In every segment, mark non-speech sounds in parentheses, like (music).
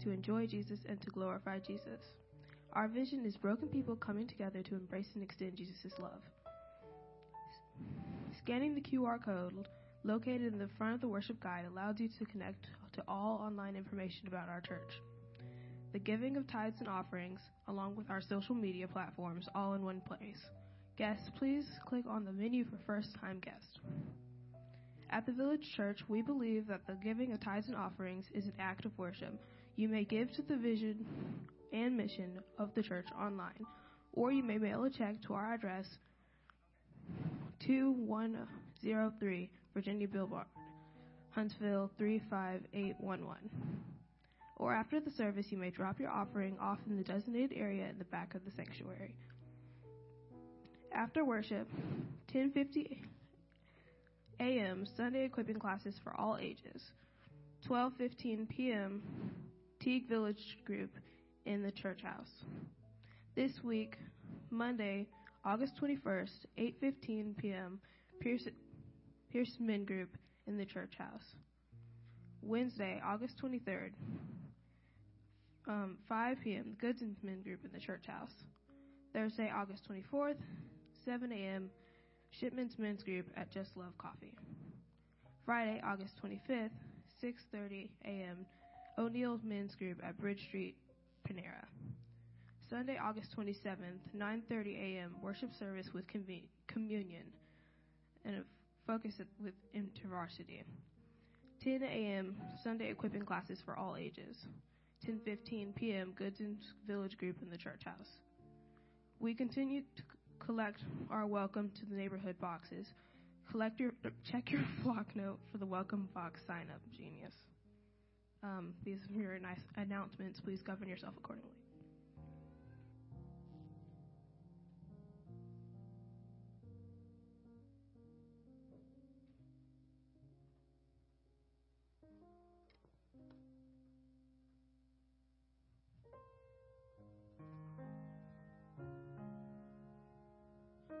to enjoy Jesus and to glorify Jesus. Our vision is broken people coming together to embrace and extend Jesus' love. Scanning the QR code located in the front of the worship guide allows you to connect to all online information about our church. The giving of tithes and offerings, along with our social media platforms, all in one place. Guests, please click on the menu for first time guests. At the Village Church, we believe that the giving of tithes and offerings is an act of worship. You may give to the vision and mission of the church online, or you may mail a check to our address 2103 Virginia Boulevard, Huntsville 35811. Or after the service, you may drop your offering off in the designated area in the back of the sanctuary. After worship, 10:50 a.m. Sunday equipping classes for all ages. 12:15 p.m. Teague Village group in the church house. This week, Monday, August 21st, 8:15 p.m. Pierce, Pierce Men group in the church house. Wednesday, August 23rd, um, 5 p.m. Goods and Men group in the church house. Thursday, August 24th, 7 a.m. Shipman's Men's Group at Just Love Coffee. Friday, August 25th, 6:30 a.m. O'Neill's Men's Group at Bridge Street, Panera. Sunday, August 27th, 9:30 a.m. Worship service with communion and a focus with InterVarsity. 10 a.m. Sunday equipping classes for all ages. 10:15 p.m. Goods and Village Group in the church house. We continue to collect our welcome to the neighborhood boxes. Collect your check your (laughs) Flocknote for the welcome box sign up. Genius. Um, these are your nice announcements. Please govern yourself accordingly.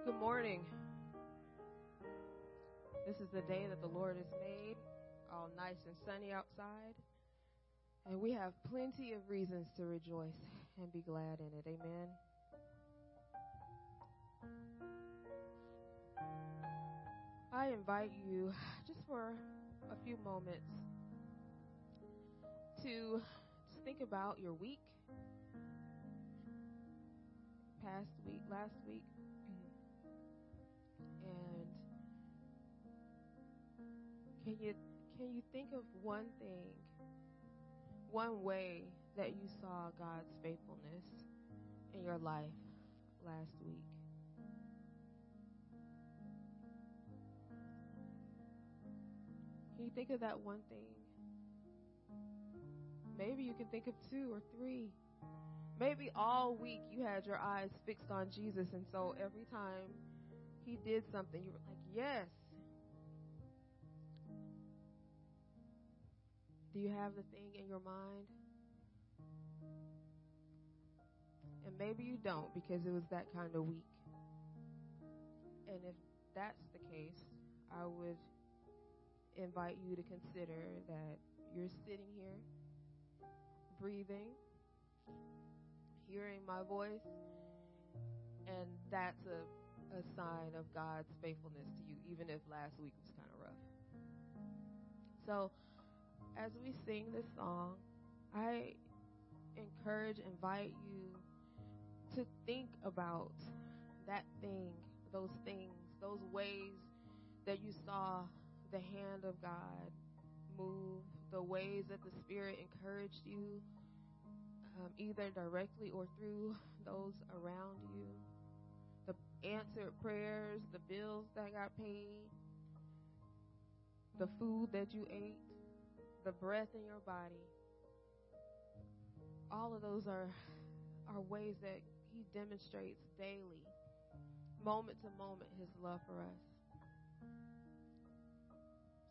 Good morning. This is the day that the Lord has made, all nice and sunny outside. And we have plenty of reasons to rejoice and be glad in it. Amen. I invite you just for a few moments to think about your week, past week, last week, and Can you can you think of one thing, one way that you saw God's faithfulness in your life last week? Can you think of that one thing? Maybe you can think of two or three. Maybe all week you had your eyes fixed on Jesus, and so every time he did something, you were like, Yes, Do you have the thing in your mind? And maybe you don't because it was that kind of week. And if that's the case, I would invite you to consider that you're sitting here, breathing, hearing my voice, and that's a, a sign of God's faithfulness to you, even if last week was kind of rough. So, as we sing this song, I encourage, invite you to think about that thing, those things, those ways that you saw the hand of God move, the ways that the Spirit encouraged you, um, either directly or through those around you, the answered prayers, the bills that got paid, the food that you ate the breath in your body. All of those are are ways that he demonstrates daily, moment to moment, his love for us.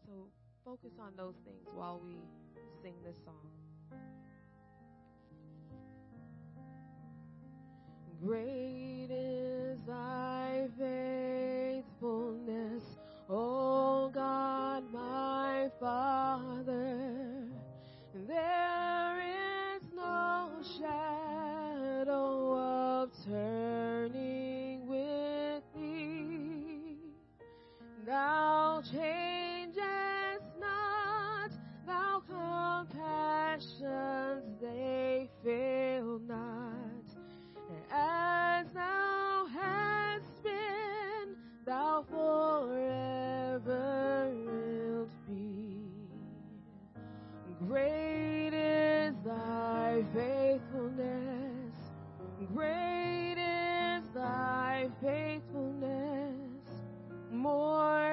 So focus on those things while we sing this song. Great is thy faithfulness, God, my Father, there is no shadow of turning with thee. Thou changest not, thou compassions, they fail not. As thou hast been, thou forever. Great is thy faithfulness. Great is thy faithfulness. More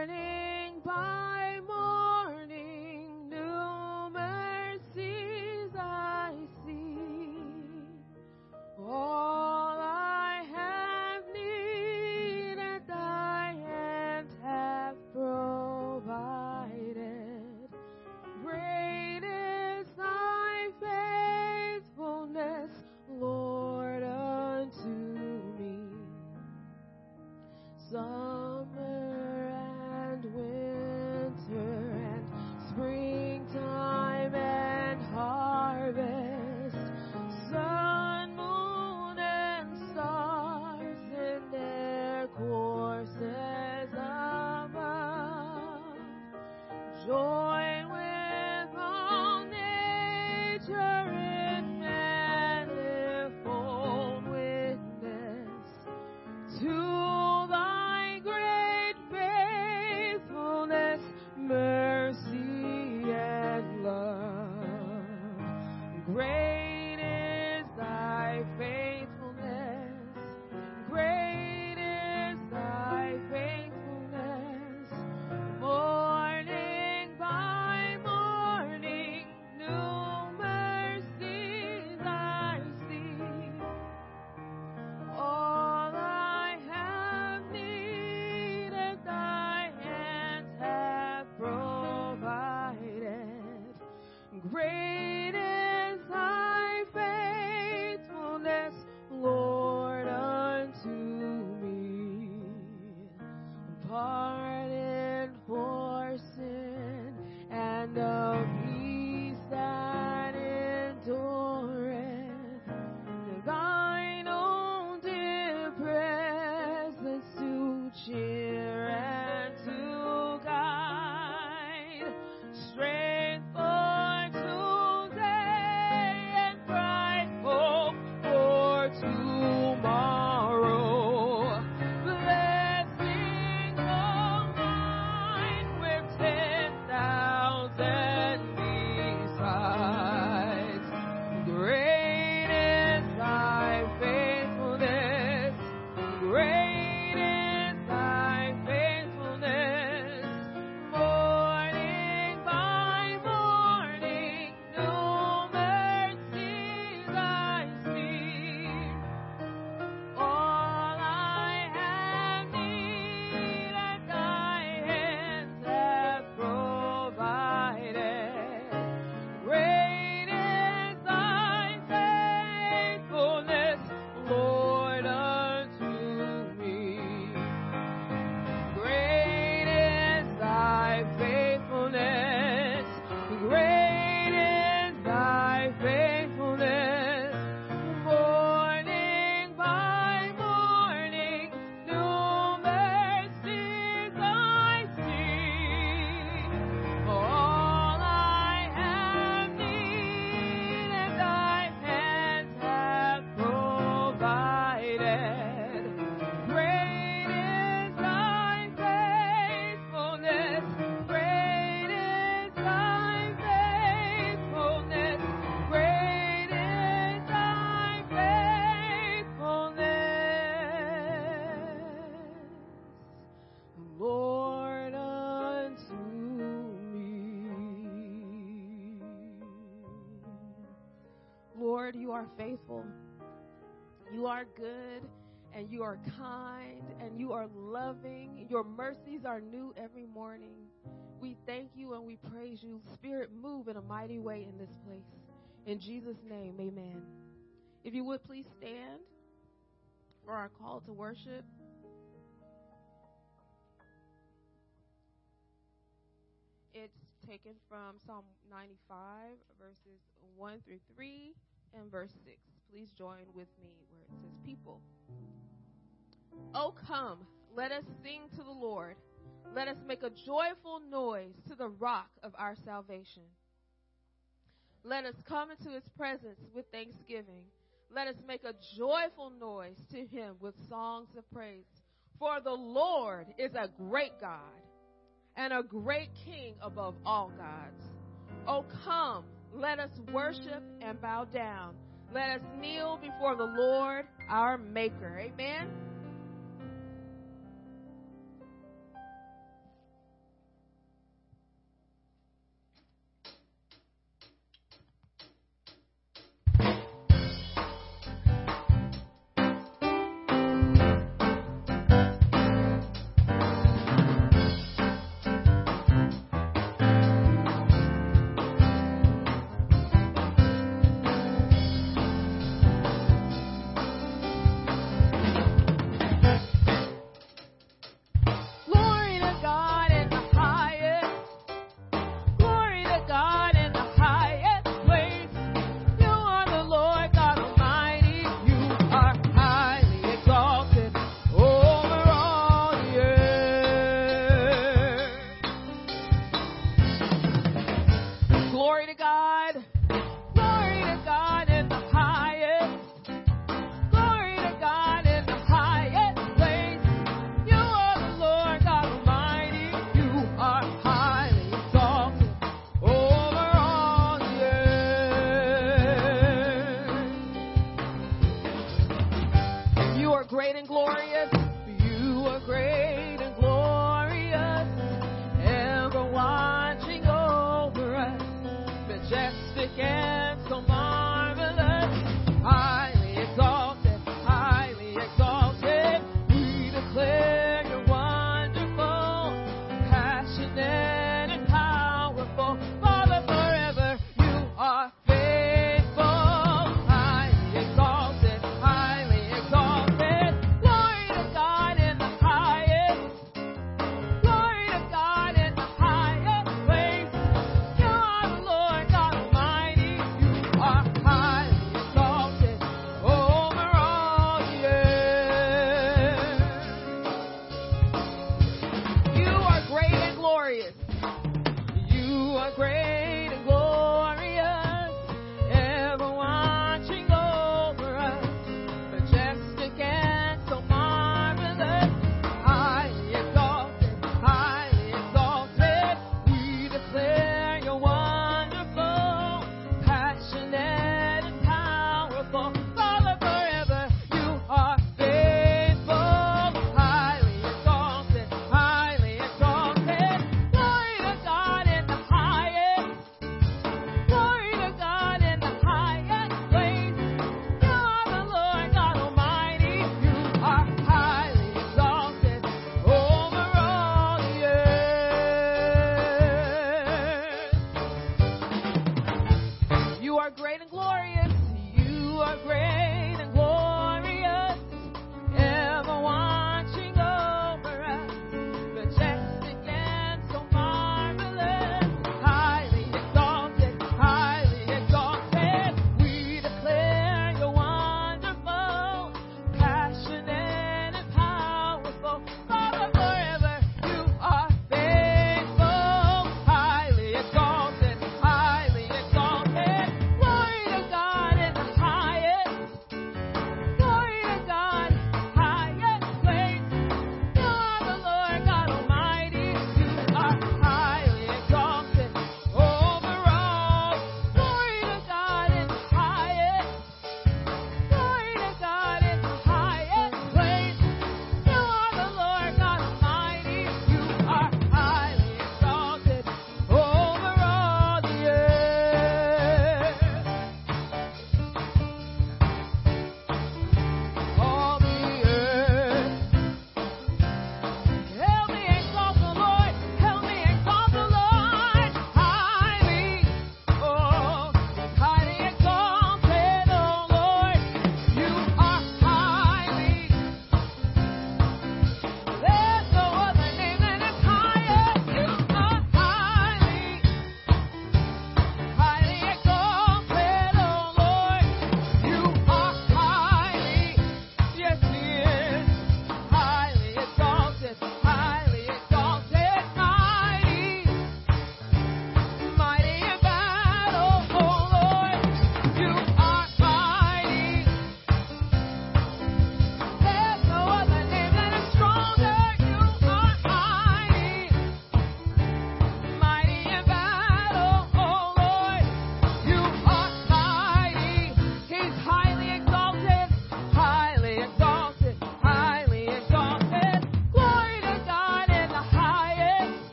mercies are new every morning. We thank you and we praise you. Spirit, move in a mighty way in this place. In Jesus' name, amen. If you would please stand for our call to worship. It's taken from Psalm 95, verses 1 through 3 and verse 6. Please join with me where it says, People. Oh, come, let us sing to the Lord. Let us make a joyful noise to the rock of our salvation. Let us come into his presence with thanksgiving. Let us make a joyful noise to him with songs of praise. For the Lord is a great God and a great King above all gods. Oh, come, let us worship and bow down. Let us kneel before the Lord our Maker. Amen.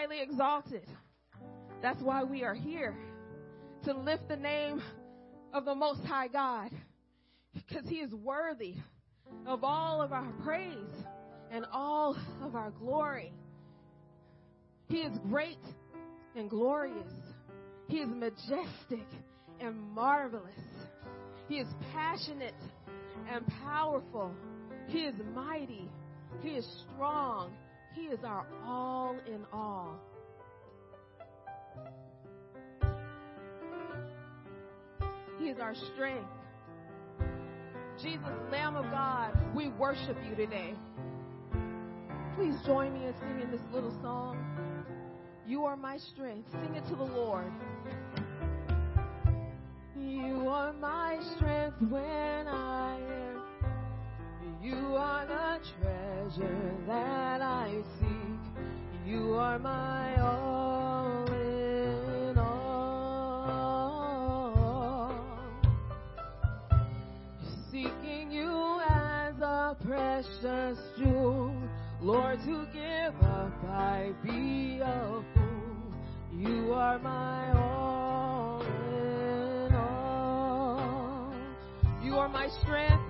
highly exalted. That's why we are here to lift the name of the Most High God because He is worthy of all of our praise and all of our glory. He is great and glorious. He is majestic and marvelous. He is passionate and powerful. He is mighty. He is strong he is our all in all. He is our strength. Jesus, Lamb of God, we worship you today. Please join me in singing this little song. You are my strength. Sing it to the Lord. You are my strength when I am. You are the treasure that I seek. You are my all in all. Seeking you as a precious jewel. Lord, to give up, I'd be a fool. You are my all in all. You are my strength.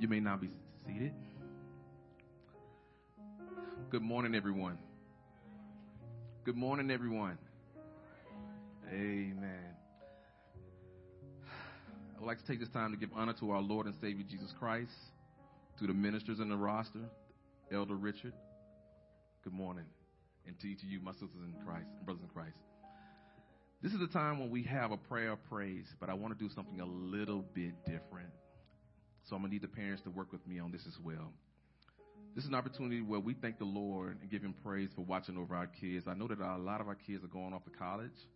You may now be seated. Good morning, everyone. Good morning, everyone. Amen. I would like to take this time to give honor to our Lord and Savior Jesus Christ, to the ministers in the roster, Elder Richard. Good morning. And to each of you, my sisters in Christ, and brothers in Christ. This is a time when we have a prayer of praise, but I want to do something a little bit different. So I'm going to need the parents to work with me on this as well. This is an opportunity where we thank the Lord and give Him praise for watching over our kids. I know that a lot of our kids are going off to college.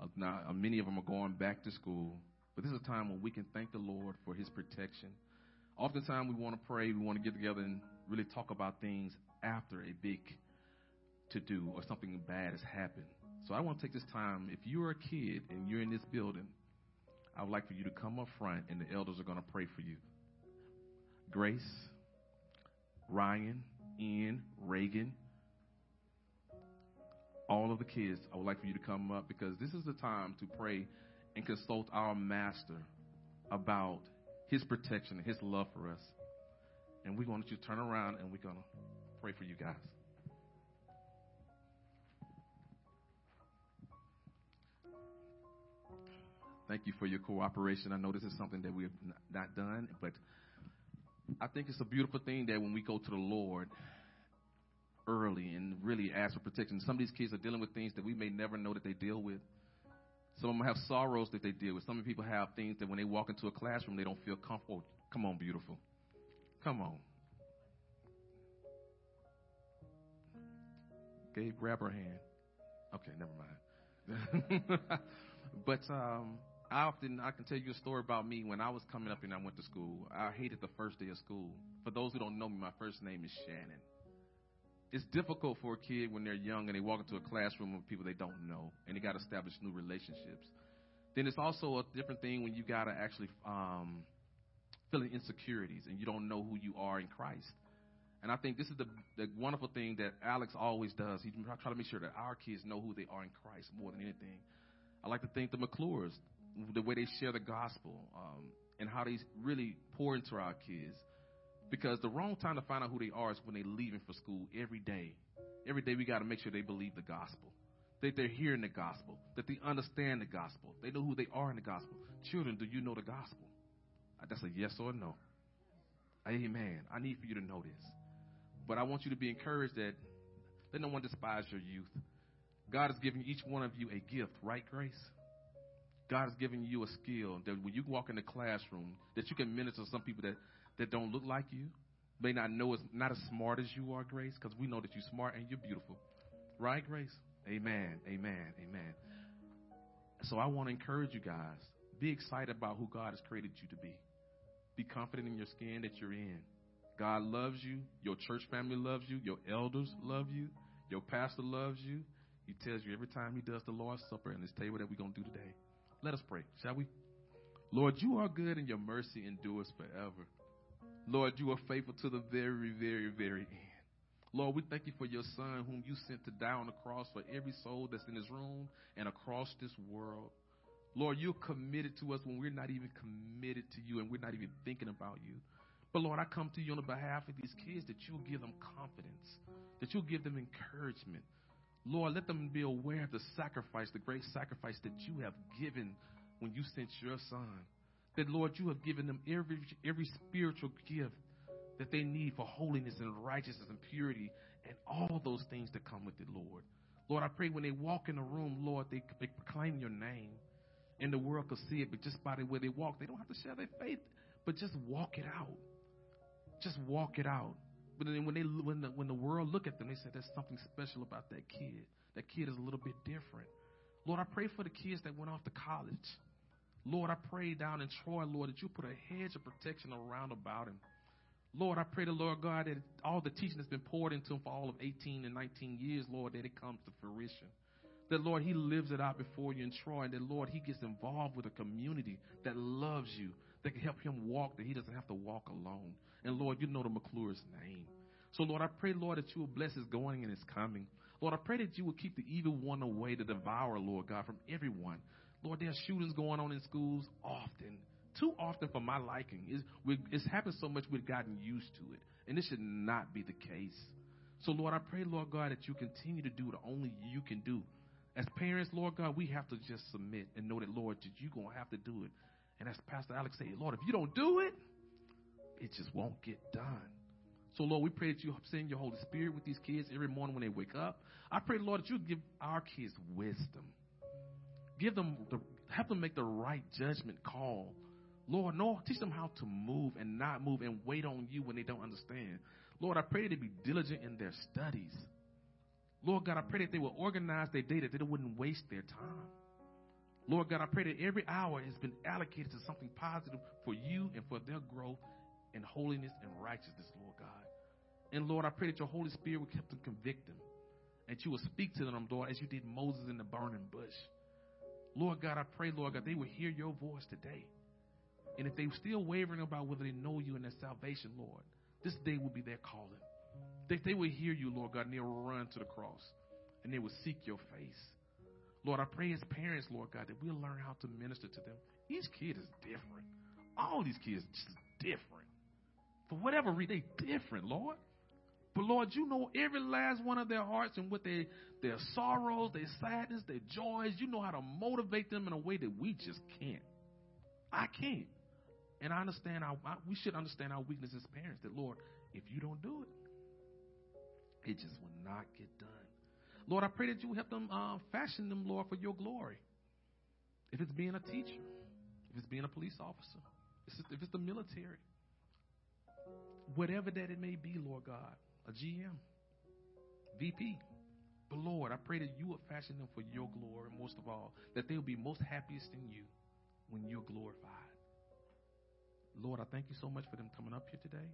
Uh, now, uh, many of them are going back to school. But this is a time when we can thank the Lord for His protection. Oftentimes, we want to pray, we want to get together and really talk about things after a big to do or something bad has happened. So I want to take this time. If you're a kid and you're in this building, I would like for you to come up front and the elders are going to pray for you. Grace, Ryan, Ian, Reagan, all of the kids, I would like for you to come up because this is the time to pray and consult our master about his protection and his love for us. And we're going to turn around and we're going to pray for you guys. Thank you for your cooperation. I know this is something that we have not done, but I think it's a beautiful thing that when we go to the Lord early and really ask for protection, some of these kids are dealing with things that we may never know that they deal with. Some of them have sorrows that they deal with. Some people have things that when they walk into a classroom, they don't feel comfortable. Come on, beautiful. Come on. Gabe, grab her hand. Okay, never mind. (laughs) but um, I often I can tell you a story about me when I was coming up and I went to school. I hated the first day of school. For those who don't know me, my first name is Shannon. It's difficult for a kid when they're young and they walk into a classroom with people they don't know and they got to establish new relationships. Then it's also a different thing when you got to actually um, feeling insecurities and you don't know who you are in Christ. And I think this is the, the wonderful thing that Alex always does. He try to make sure that our kids know who they are in Christ more than anything. I like to thank the McClures, the way they share the gospel um, and how they really pour into our kids. Because the wrong time to find out who they are is when they're leaving for school every day. Every day we got to make sure they believe the gospel, that they're hearing the gospel, that they understand the gospel, they know who they are in the gospel. Children, do you know the gospel? That's a yes or a no. Amen. I need for you to know this. But I want you to be encouraged that let no one despise your youth. God has given each one of you a gift, right, Grace? God has given you a skill that when you walk in the classroom, that you can minister to some people that, that don't look like you, may not know as not as smart as you are, Grace, because we know that you're smart and you're beautiful. Right, Grace? Amen. Amen. Amen. So I want to encourage you guys. Be excited about who God has created you to be. Be confident in your skin that you're in. God loves you. Your church family loves you. Your elders love you. Your pastor loves you. He tells you every time he does the Lord's Supper and this table that we're going to do today. Let us pray, shall we? Lord, you are good and your mercy endures forever. Lord, you are faithful to the very, very, very end. Lord, we thank you for your son whom you sent to die on the cross for every soul that's in this room and across this world. Lord, you're committed to us when we're not even committed to you and we're not even thinking about you. But Lord, I come to you on the behalf of these kids that you'll give them confidence, that you'll give them encouragement. Lord, let them be aware of the sacrifice, the great sacrifice that you have given when you sent your son. That, Lord, you have given them every, every spiritual gift that they need for holiness and righteousness and purity and all those things that come with it, Lord. Lord, I pray when they walk in the room, Lord, they, they proclaim your name and the world could see it, but just by the way they walk, they don't have to share their faith, but just walk it out. Just walk it out. But then when they when the when the world look at them, they say there's something special about that kid. That kid is a little bit different. Lord, I pray for the kids that went off to college. Lord, I pray down in Troy, Lord, that you put a hedge of protection around about him. Lord, I pray the Lord God that all the teaching that's been poured into him for all of 18 and 19 years, Lord, that it comes to fruition. That, Lord, he lives it out before you in Troy, and that, Lord, he gets involved with a community that loves you, that can help him walk, that he doesn't have to walk alone. And, Lord, you know the McClure's name. So, Lord, I pray, Lord, that you will bless his going and his coming. Lord, I pray that you will keep the evil one away to devour, Lord God, from everyone. Lord, there are shootings going on in schools often, too often for my liking. It's, it's happened so much we've gotten used to it, and this should not be the case. So, Lord, I pray, Lord God, that you continue to do what only you can do. As parents, Lord God, we have to just submit and know that, Lord, that you're going to have to do it. And as Pastor Alex said, Lord, if you don't do it, it just won't get done. So, Lord, we pray that you send your Holy Spirit with these kids every morning when they wake up. I pray, Lord, that you give our kids wisdom. Give them the, help them make the right judgment call. Lord, no, teach them how to move and not move and wait on you when they don't understand. Lord, I pray that they be diligent in their studies. Lord God, I pray that they will organize their day, that they wouldn't waste their time. Lord God, I pray that every hour has been allocated to something positive for you and for their growth in holiness and righteousness, Lord God. And Lord, I pray that your Holy Spirit will help them convict them. That you will speak to them, Lord, as you did Moses in the burning bush. Lord God, I pray, Lord God, they will hear your voice today. And if they're still wavering about whether they know you and their salvation, Lord, this day will be their calling. That they will hear you, Lord God, and they'll run to the cross and they will seek your face. Lord, I pray as parents, Lord God, that we'll learn how to minister to them. Each kid is different. All these kids just different. For whatever reason, they different, Lord. But Lord, you know every last one of their hearts and what they, their sorrows, their sadness, their joys. You know how to motivate them in a way that we just can't. I can't. And I understand our, we should understand our weakness as parents. That Lord, if you don't do it, it just will not get done. Lord, I pray that you help them uh, fashion them, Lord, for your glory. If it's being a teacher, if it's being a police officer, if it's the military, whatever that it may be, Lord God, a GM, VP. But Lord, I pray that you would fashion them for your glory, most of all, that they will be most happiest in you when you're glorified. Lord, I thank you so much for them coming up here today.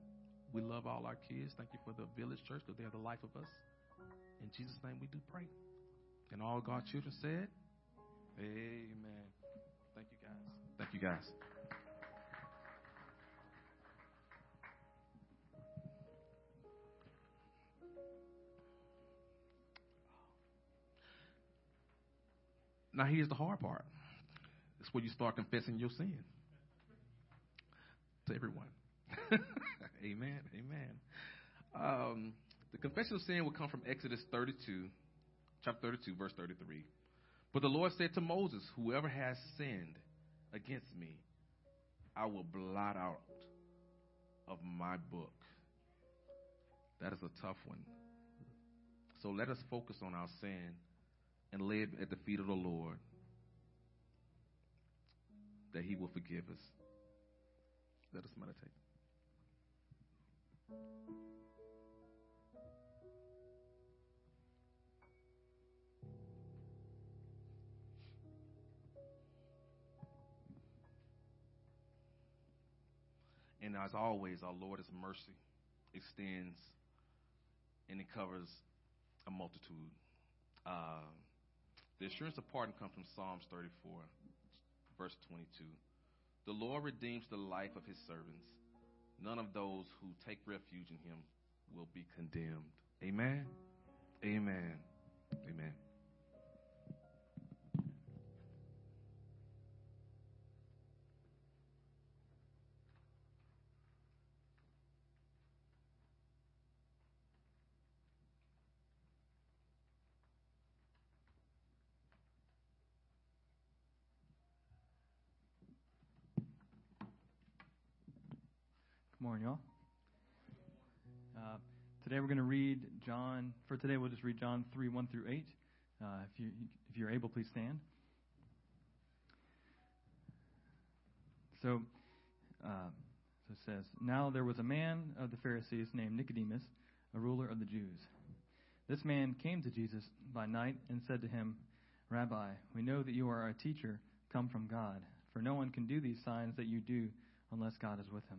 We love all our kids. Thank you for the village church because they're the life of us. In Jesus' name we do pray. And all God's children said, Amen. Thank you guys. Thank you guys. Now here's the hard part. It's where you start confessing your sin to everyone. (laughs) amen. Amen. Um, the confession of sin will come from Exodus 32, chapter 32, verse 33. But the Lord said to Moses, Whoever has sinned against me, I will blot out of my book. That is a tough one. So let us focus on our sin and lay at the feet of the Lord that he will forgive us. Let us meditate. And as always, our Lord's mercy extends and it covers a multitude. Uh, the assurance of pardon comes from Psalms 34, verse 22. The Lord redeems the life of his servants. None of those who take refuge in him will be condemned. Amen. Amen. Amen. Morning, y'all. Uh, today we're going to read John. For today, we'll just read John 3 1 through 8. Uh, if, you, if you're able, please stand. So, uh, so it says, Now there was a man of the Pharisees named Nicodemus, a ruler of the Jews. This man came to Jesus by night and said to him, Rabbi, we know that you are a teacher come from God, for no one can do these signs that you do unless God is with him.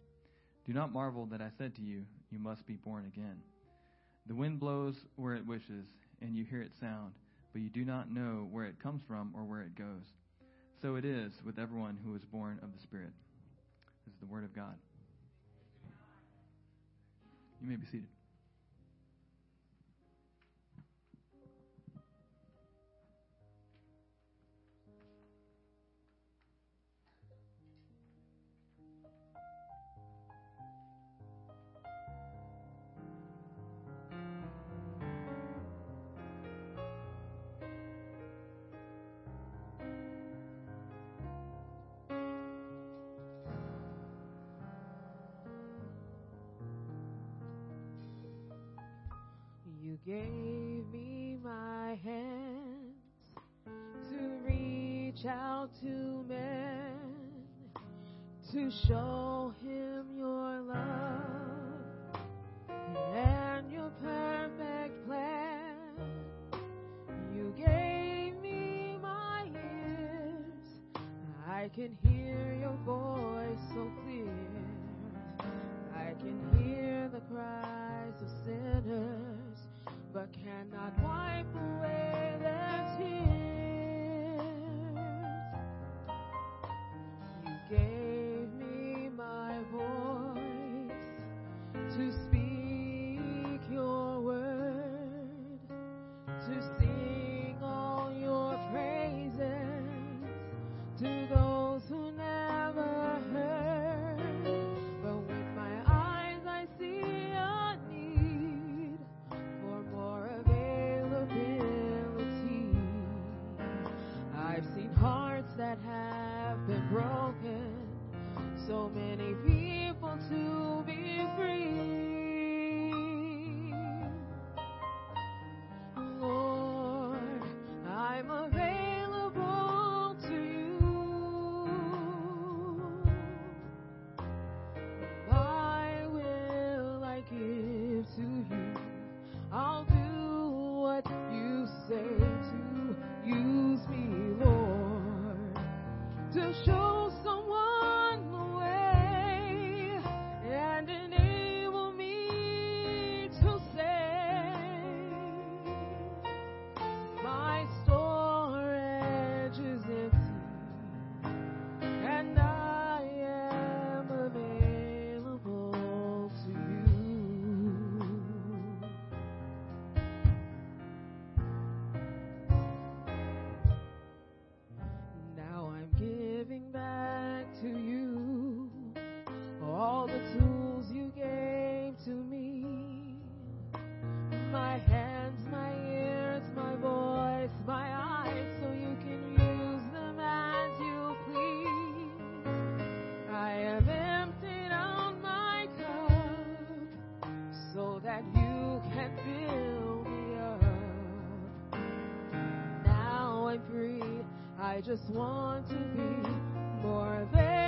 Do not marvel that I said to you, You must be born again. The wind blows where it wishes, and you hear its sound, but you do not know where it comes from or where it goes. So it is with everyone who is born of the Spirit. This is the Word of God. You may be seated. Gave me my hands to reach out to men, to show I just want to be more than.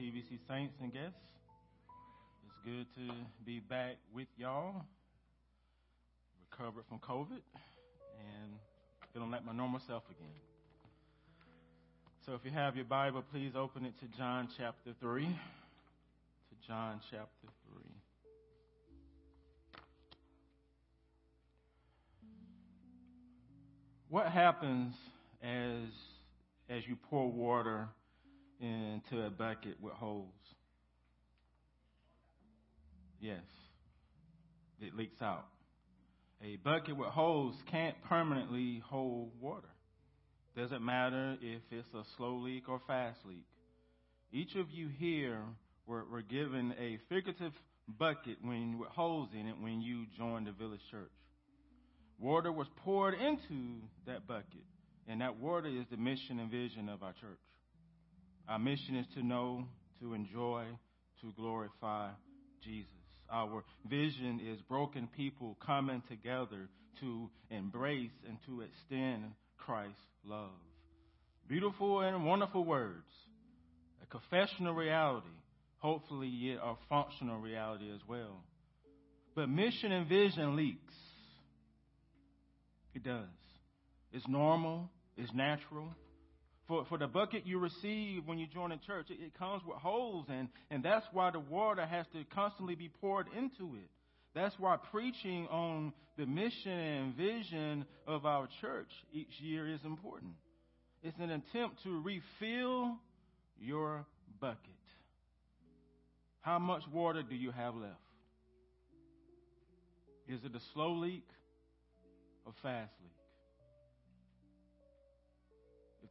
TVC Saints and guests. It's good to be back with y'all. Recovered from COVID and feeling like my normal self again. So if you have your Bible, please open it to John chapter 3. To John chapter 3. What happens as as you pour water into a bucket with holes? Yes, it leaks out. A bucket with holes can't permanently hold water. Doesn't matter if it's a slow leak or fast leak. Each of you here were, were given a figurative bucket when, with holes in it when you joined the village church. Water was poured into that bucket, and that water is the mission and vision of our church. Our mission is to know, to enjoy, to glorify Jesus. Our vision is broken people coming together to embrace and to extend Christ's love. Beautiful and wonderful words, a confessional reality, hopefully yet a functional reality as well. But mission and vision leaks. It does. It's normal. It's natural. For, for the bucket you receive when you join a church, it, it comes with holes, and, and that's why the water has to constantly be poured into it. That's why preaching on the mission and vision of our church each year is important. It's an attempt to refill your bucket. How much water do you have left? Is it a slow leak or fast leak?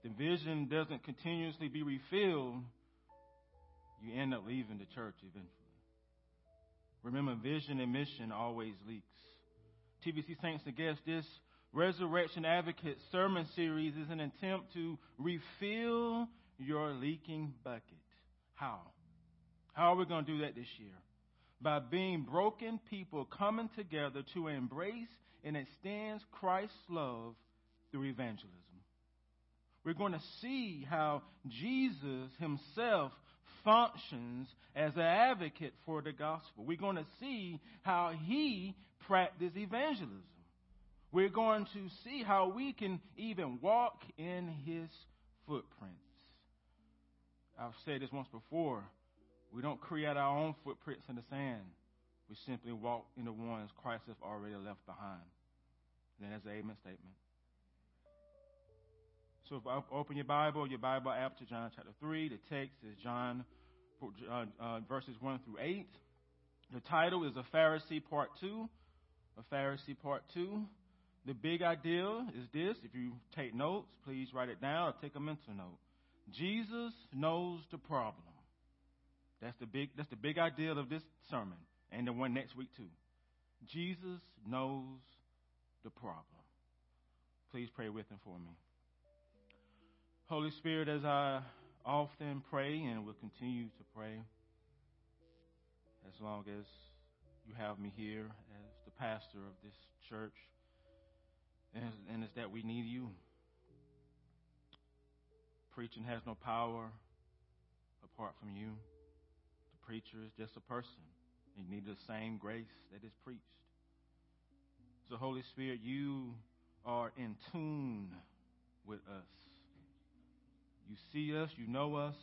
If the vision doesn't continuously be refilled, you end up leaving the church eventually. Remember, vision and mission always leaks. TVC Saints and guests, this Resurrection Advocate sermon series is an attempt to refill your leaking bucket. How? How are we going to do that this year? By being broken people coming together to embrace and extend Christ's love through evangelism. We're going to see how Jesus himself functions as an advocate for the gospel. We're going to see how he practiced evangelism. We're going to see how we can even walk in his footprints. I've said this once before. We don't create our own footprints in the sand. We simply walk in the ones Christ has already left behind. And that's an amen statement. So if I open your Bible, your Bible app to John chapter 3, the text is John uh, uh, verses 1 through 8. The title is A Pharisee Part 2. A Pharisee Part 2. The big idea is this. If you take notes, please write it down or take a mental note. Jesus knows the problem. That's the big that's the big idea of this sermon and the one next week too. Jesus knows the problem. Please pray with him for me. Holy Spirit, as I often pray and will continue to pray, as long as you have me here as the pastor of this church, and, and it's that we need you. Preaching has no power apart from you. The preacher is just a person. He needs the same grace that is preached. So, Holy Spirit, you are in tune with us. You see us, you know us,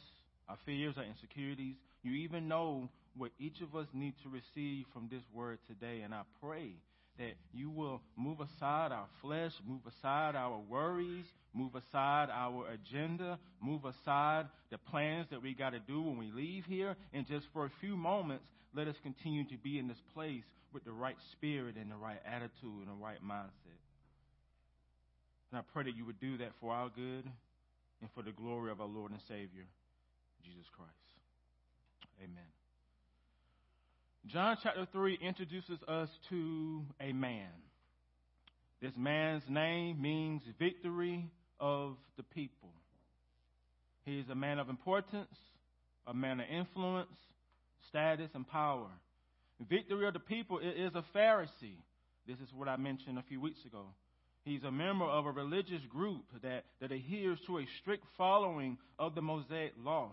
our fears, our insecurities. You even know what each of us need to receive from this word today. And I pray that you will move aside our flesh, move aside our worries, move aside our agenda, move aside the plans that we got to do when we leave here, and just for a few moments, let us continue to be in this place with the right spirit and the right attitude and the right mindset. And I pray that you would do that for our good and for the glory of our Lord and Savior, Jesus Christ. Amen. John chapter 3 introduces us to a man. This man's name means victory of the people. He is a man of importance, a man of influence, status, and power. Victory of the people is a Pharisee. This is what I mentioned a few weeks ago. He's a member of a religious group that, that adheres to a strict following of the Mosaic law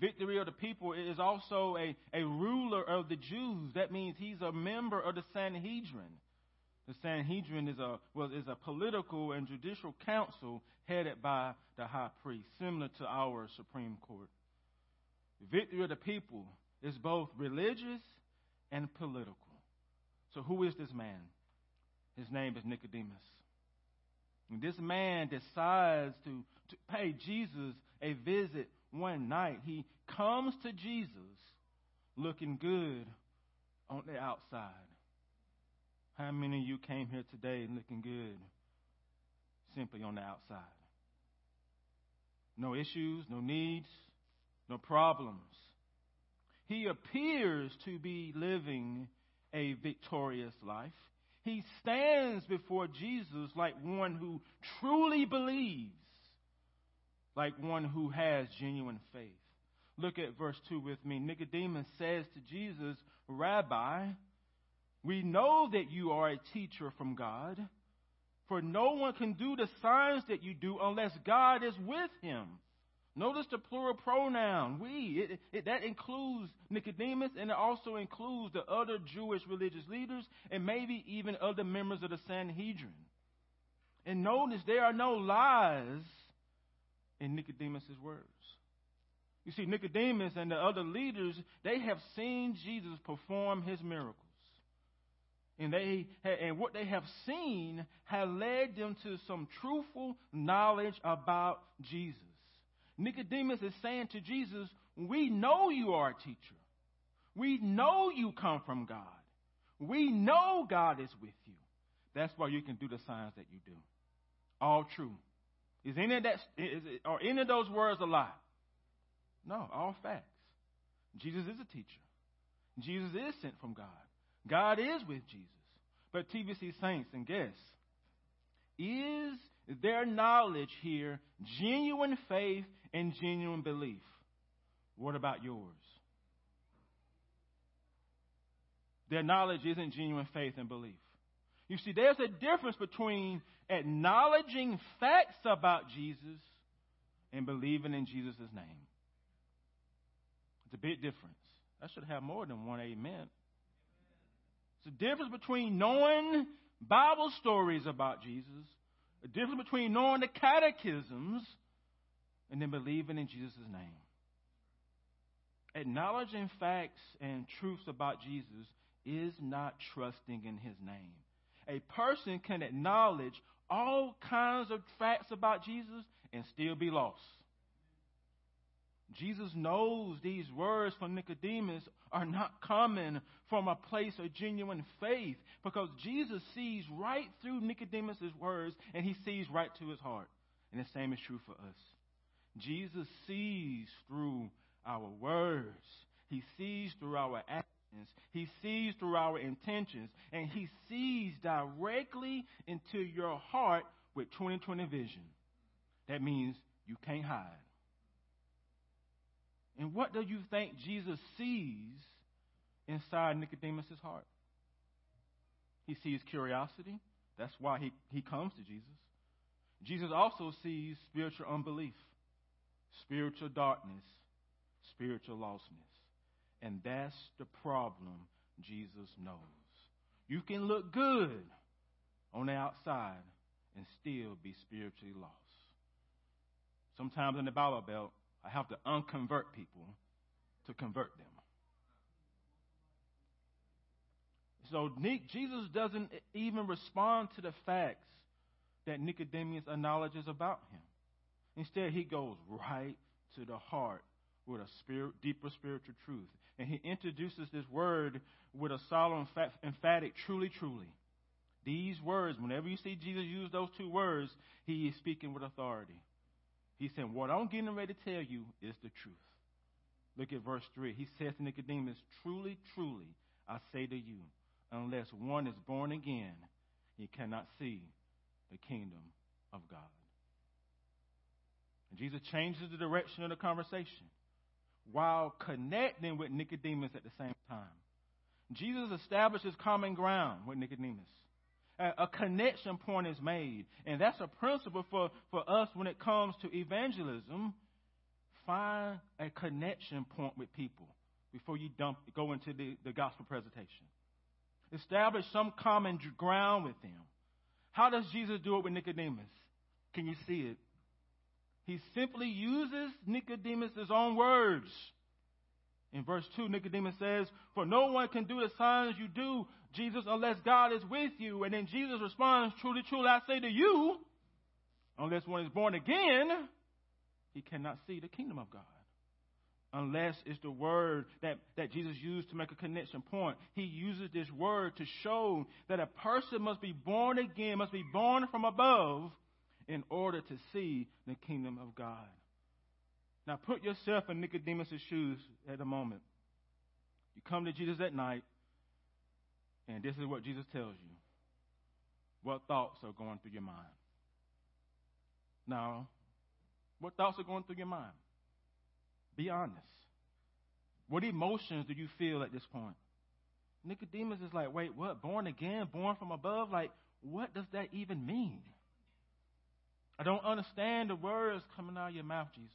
victory of the people is also a, a ruler of the Jews. That means he's a member of the Sanhedrin. The Sanhedrin is a, well, is a political and judicial council headed by the high priest, similar to our Supreme Court. Victory of the people is both religious and political. So, who is this man? His name is Nicodemus. And this man decides to, to pay Jesus a visit one night, he comes to Jesus looking good on the outside. How many of you came here today looking good simply on the outside? No issues, no needs, no problems. He appears to be living a victorious life. He stands before Jesus like one who truly believes like one who has genuine faith. Look at verse 2 with me. Nicodemus says to Jesus, Rabbi, we know that you are a teacher from God, for no one can do the signs that you do unless God is with him. Notice the plural pronoun, we. It, it, that includes Nicodemus and it also includes the other Jewish religious leaders and maybe even other members of the Sanhedrin. And notice there are no lies in Nicodemus' words. You see, Nicodemus and the other leaders, they have seen Jesus perform his miracles. And they and what they have seen has led them to some truthful knowledge about Jesus. Nicodemus is saying to Jesus, We know you are a teacher. We know you come from God. We know God is with you. That's why you can do the signs that you do. All true. Is any of that, is it, are any of those words a lie? No, all facts. Jesus is a teacher. Jesus is sent from God. God is with Jesus. But TVC saints and guests, is their knowledge here genuine faith and genuine belief? What about yours? Their knowledge isn't genuine faith and belief. You see, there's a difference between acknowledging facts about Jesus and believing in Jesus' name. It's a big difference. I should have more than one amen. It's a difference between knowing Bible stories about Jesus, a difference between knowing the catechisms, and then believing in Jesus' name. Acknowledging facts and truths about Jesus is not trusting in his name. A person can acknowledge all kinds of facts about Jesus and still be lost. Jesus knows these words from Nicodemus are not coming from a place of genuine faith because Jesus sees right through Nicodemus' words and he sees right to his heart. And the same is true for us. Jesus sees through our words, he sees through our actions, he sees through our intentions, and he sees directly into your heart with 2020 vision. That means you can't hide. And what do you think Jesus sees inside Nicodemus' heart? He sees curiosity. That's why he, he comes to Jesus. Jesus also sees spiritual unbelief, spiritual darkness, spiritual lostness. And that's the problem Jesus knows. You can look good on the outside and still be spiritually lost. Sometimes in the Bible Belt, I have to unconvert people to convert them. So Jesus doesn't even respond to the facts that Nicodemus acknowledges about him. Instead, he goes right to the heart with a spirit, deeper spiritual truth. And he introduces this word with a solemn, emphatic, truly, truly. These words, whenever you see Jesus use those two words, he is speaking with authority. He said, What I'm getting ready to tell you is the truth. Look at verse 3. He says to Nicodemus, Truly, truly, I say to you, unless one is born again, he cannot see the kingdom of God. And Jesus changes the direction of the conversation while connecting with Nicodemus at the same time. Jesus establishes common ground with Nicodemus a connection point is made. And that's a principle for, for us when it comes to evangelism. Find a connection point with people before you dump, go into the, the gospel presentation. Establish some common ground with them. How does Jesus do it with Nicodemus? Can you see it? He simply uses Nicodemus' own words. In verse 2, Nicodemus says, For no one can do the signs you do, Jesus, unless God is with you. And then Jesus responds, Truly, truly, I say to you, unless one is born again, he cannot see the kingdom of God. Unless it's the word that, that Jesus used to make a connection point. He uses this word to show that a person must be born again, must be born from above in order to see the kingdom of God. Now put yourself in Nicodemus' shoes at the moment. You come to Jesus at night, and this is what Jesus tells you. What thoughts are going through your mind? Now, what thoughts are going through your mind? Be honest. What emotions do you feel at this point? Nicodemus is like, wait, what? Born again? Born from above? Like, what does that even mean? I don't understand the words coming out of your mouth, Jesus.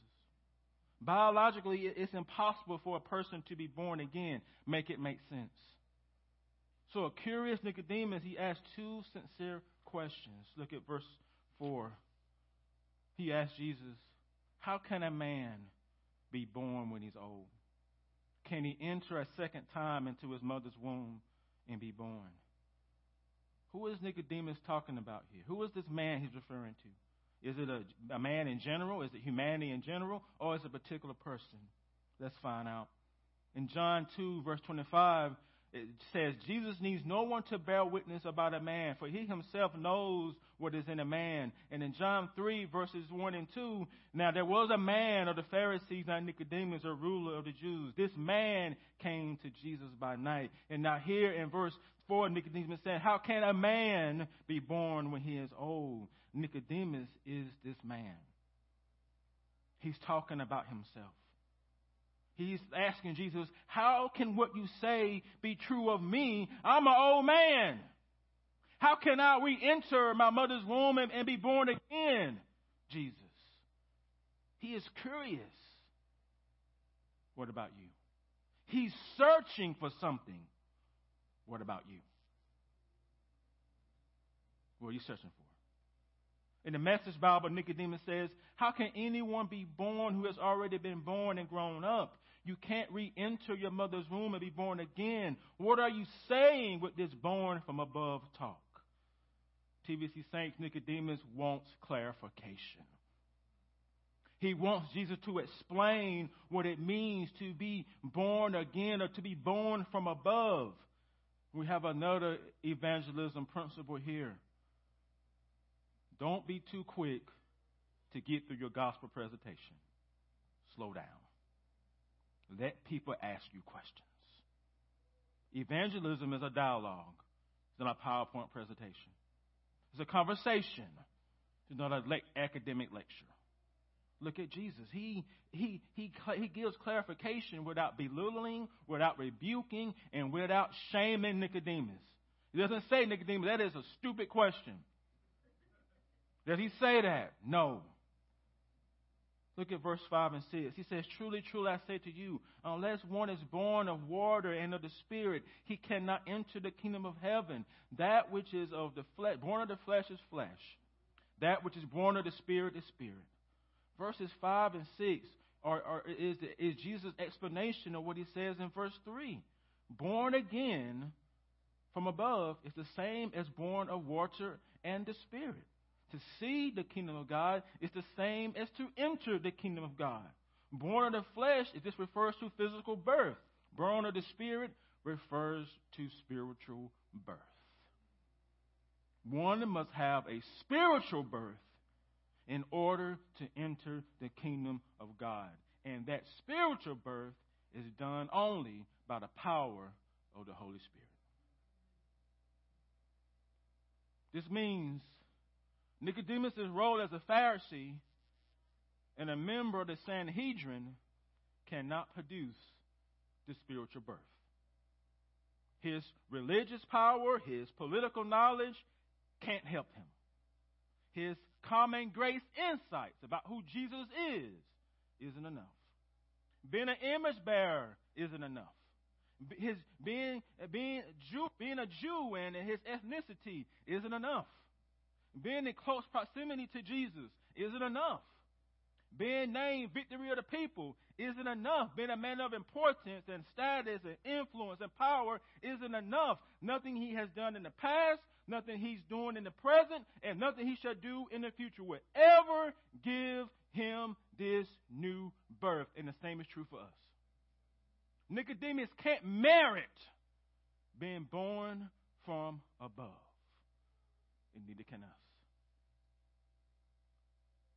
Biologically, it's impossible for a person to be born again. Make it make sense. So, a curious Nicodemus, he asked two sincere questions. Look at verse 4. He asked Jesus, How can a man be born when he's old? Can he enter a second time into his mother's womb and be born? Who is Nicodemus talking about here? Who is this man he's referring to? Is it a, a man in general? Is it humanity in general? Or is it a particular person? Let's find out. In John 2, verse 25, it says, Jesus needs no one to bear witness about a man, for he himself knows what is in a man. And in John 3, verses 1 and 2, now there was a man of the Pharisees named Nicodemus, a ruler of the Jews. This man came to Jesus by night. And now here in verse 4, Nicodemus said, How can a man be born when he is old? Nicodemus is this man. He's talking about himself. He's asking Jesus, How can what you say be true of me? I'm an old man. How can I re enter my mother's womb and, and be born again? Jesus. He is curious. What about you? He's searching for something. What about you? What are you searching for? In the Message Bible, Nicodemus says, How can anyone be born who has already been born and grown up? You can't re enter your mother's womb and be born again. What are you saying with this born from above talk? TVC Saints Nicodemus wants clarification. He wants Jesus to explain what it means to be born again or to be born from above. We have another evangelism principle here. Don't be too quick to get through your gospel presentation. Slow down. Let people ask you questions. Evangelism is a dialogue, it's not a PowerPoint presentation. It's a conversation, it's not an le- academic lecture. Look at Jesus. He, he, he, he gives clarification without belittling, without rebuking, and without shaming Nicodemus. He doesn't say, Nicodemus, that is a stupid question. Does he say that? No. Look at verse 5 and 6. He says, Truly, truly, I say to you, unless one is born of water and of the Spirit, he cannot enter the kingdom of heaven. That which is of the flesh, born of the flesh is flesh. That which is born of the Spirit is spirit. Verses 5 and 6 are, are, is, is Jesus' explanation of what he says in verse 3. Born again from above is the same as born of water and the Spirit. To see the kingdom of God is the same as to enter the kingdom of God. Born of the flesh, if this refers to physical birth. Born of the spirit refers to spiritual birth. One must have a spiritual birth in order to enter the kingdom of God. And that spiritual birth is done only by the power of the Holy Spirit. This means Nicodemus' role as a Pharisee and a member of the Sanhedrin cannot produce the spiritual birth. His religious power, his political knowledge can't help him. His common grace insights about who Jesus is isn't enough. Being an image bearer isn't enough. His being being Jew, being a Jew and his ethnicity isn't enough. Being in close proximity to Jesus isn't enough. Being named victory of the people isn't enough. Being a man of importance and status and influence and power isn't enough. Nothing he has done in the past, nothing he's doing in the present, and nothing he shall do in the future will ever give him this new birth. And the same is true for us. Nicodemus can't merit being born from above. And neither can us.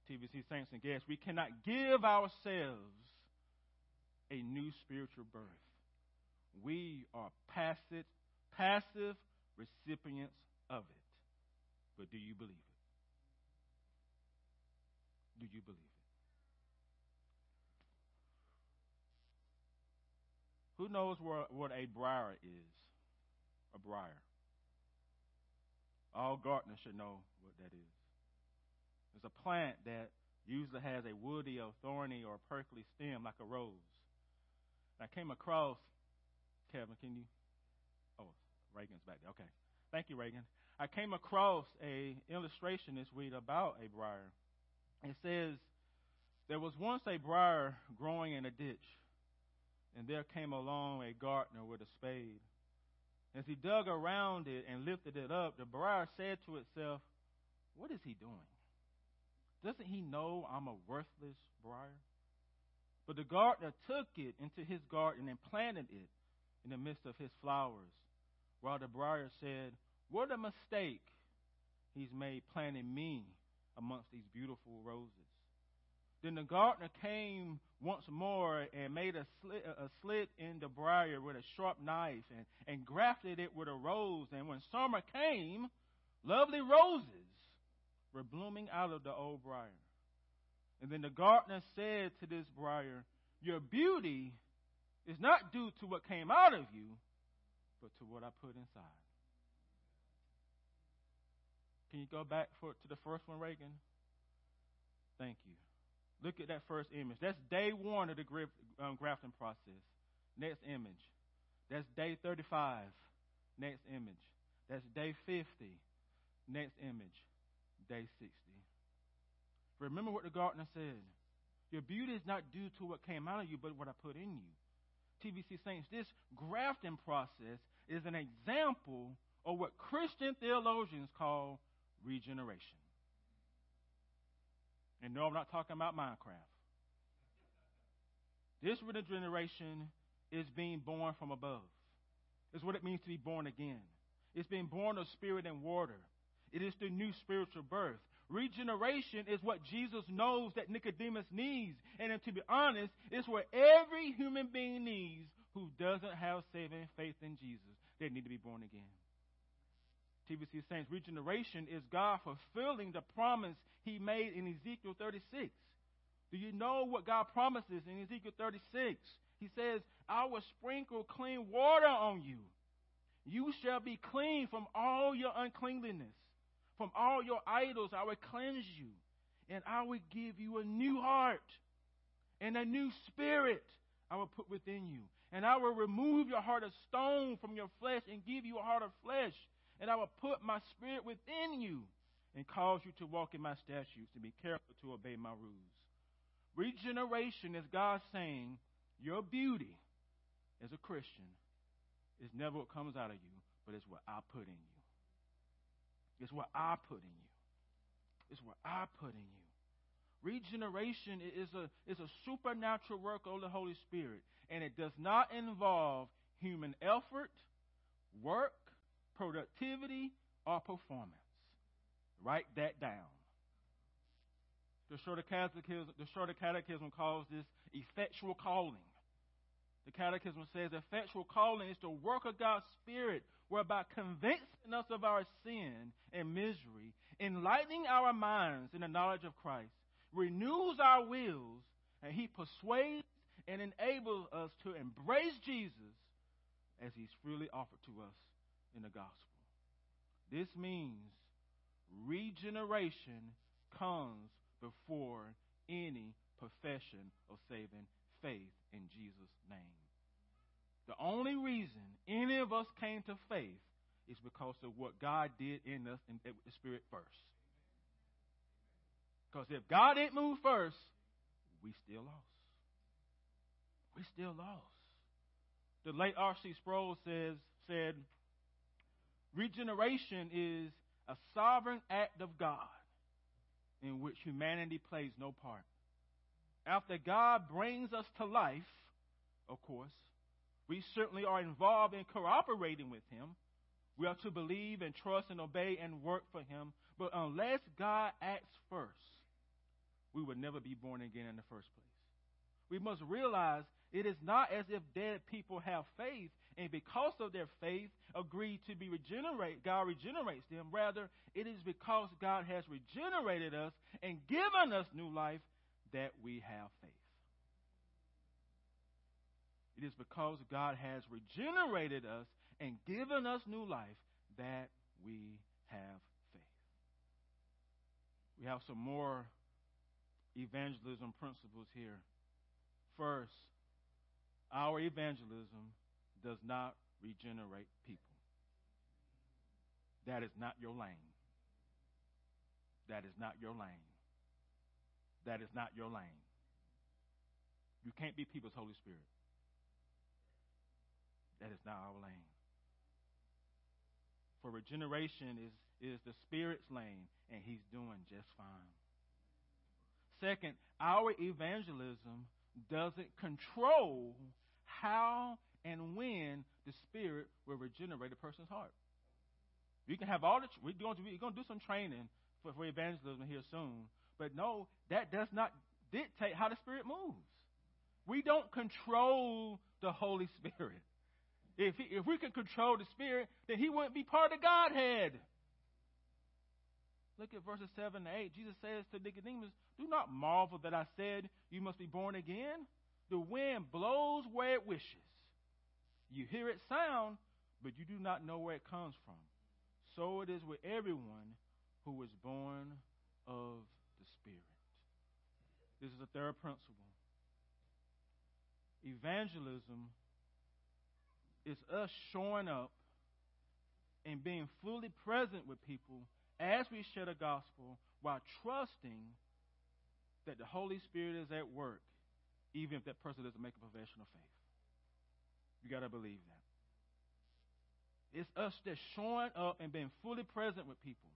TVC Saints and guests, we cannot give ourselves a new spiritual birth. We are passive, passive recipients of it. But do you believe it? Do you believe it? Who knows what, what a briar is? A briar. All gardeners should know what that is. It's a plant that usually has a woody or thorny or prickly stem like a rose. I came across, Kevin, can you? Oh, Reagan's back there. Okay. Thank you, Reagan. I came across a illustration this week about a briar. It says, there was once a briar growing in a ditch, and there came along a gardener with a spade. As he dug around it and lifted it up, the briar said to itself, What is he doing? Doesn't he know I'm a worthless briar? But the gardener took it into his garden and planted it in the midst of his flowers, while the briar said, What a mistake he's made planting me amongst these beautiful roses. Then the gardener came once more and made a slit, a slit in the briar with a sharp knife and, and grafted it with a rose. And when summer came, lovely roses were blooming out of the old briar. And then the gardener said to this briar, Your beauty is not due to what came out of you, but to what I put inside. Can you go back for, to the first one, Reagan? Thank you. Look at that first image. That's day one of the um, grafting process. Next image. That's day 35. Next image. That's day 50. Next image. Day 60. Remember what the gardener said. Your beauty is not due to what came out of you, but what I put in you. TVC Saints, this grafting process is an example of what Christian theologians call regeneration. And no, I'm not talking about Minecraft. This regeneration is being born from above. It's what it means to be born again. It's being born of spirit and water. It is the new spiritual birth. Regeneration is what Jesus knows that Nicodemus needs. And to be honest, it's what every human being needs who doesn't have saving faith in Jesus. They need to be born again. TVC Saints, regeneration is God fulfilling the promise he made in Ezekiel 36. Do you know what God promises in Ezekiel 36? He says, I will sprinkle clean water on you. You shall be clean from all your uncleanliness. From all your idols, I will cleanse you. And I will give you a new heart and a new spirit I will put within you. And I will remove your heart of stone from your flesh and give you a heart of flesh. And I will put my spirit within you and cause you to walk in my statutes and be careful to obey my rules. Regeneration is God saying, Your beauty as a Christian is never what comes out of you, but it's what I put in you. It's what I put in you. It's what I put in you. Regeneration is a, is a supernatural work of the Holy Spirit, and it does not involve human effort, work, productivity, or performance. Write that down. The shorter catechism, the shorter catechism calls this effectual calling. The catechism says effectual calling is the work of God's Spirit, whereby convincing us of our sin and misery, enlightening our minds in the knowledge of Christ, renews our wills, and He persuades and enables us to embrace Jesus as He's freely offered to us in the gospel. This means regeneration comes before any profession of saving faith in Jesus' name. The only reason any of us came to faith is because of what God did in us in the Spirit first. Because if God didn't move first, we still lost. We still lost. The late R.C. Sproul says said, regeneration is a sovereign act of God in which humanity plays no part. After God brings us to life, of course, we certainly are involved in cooperating with Him. We are to believe and trust and obey and work for Him. But unless God acts first, we would never be born again in the first place. We must realize it is not as if dead people have faith and because of their faith agree to be regenerated. God regenerates them. Rather, it is because God has regenerated us and given us new life that we have faith. It is because God has regenerated us and given us new life that we have faith. We have some more evangelism principles here. First, our evangelism does not regenerate people. That is not your lane. That is not your lane. That is not your lane. You can't be people's Holy Spirit. That is not our lane. For regeneration is, is the Spirit's lane, and He's doing just fine. Second, our evangelism doesn't control how and when the Spirit will regenerate a person's heart. You can have all the, we're going to, we're going to do some training for, for evangelism here soon, but no, that does not dictate how the Spirit moves. We don't control the Holy Spirit. If, he, if we could control the Spirit, then he wouldn't be part of Godhead. Look at verses 7 and 8. Jesus says to Nicodemus, Do not marvel that I said you must be born again. The wind blows where it wishes. You hear its sound, but you do not know where it comes from. So it is with everyone who is born of the Spirit. This is the third principle. Evangelism is us showing up and being fully present with people as we share the gospel while trusting that the Holy Spirit is at work, even if that person doesn't make a profession of faith. You got to believe that. It's us just showing up and being fully present with people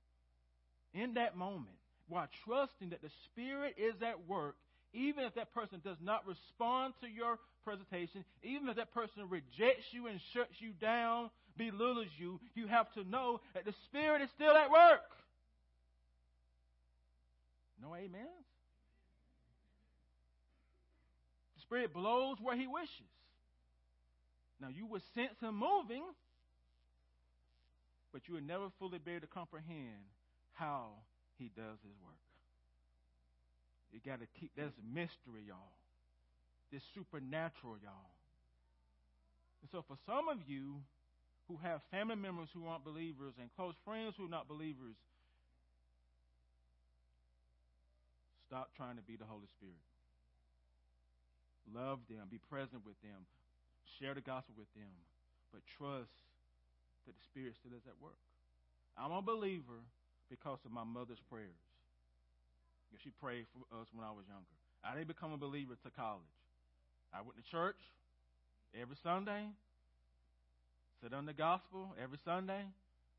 in that moment while trusting that the Spirit is at work, even if that person does not respond to your presentation, even if that person rejects you and shuts you down, belittles you, you have to know that the Spirit is still at work. No amens? The Spirit blows where He wishes. Now, you would sense Him moving, but you would never fully be able to comprehend how He does His work. You got to keep, there's mystery, y'all. This supernatural, y'all. And so, for some of you who have family members who aren't believers and close friends who are not believers, stop trying to be the Holy Spirit. Love them, be present with them, share the gospel with them, but trust that the Spirit still is at work. I'm a believer because of my mother's prayers. She prayed for us when I was younger. I didn't become a believer to college. I went to church every Sunday, sit on the gospel every Sunday.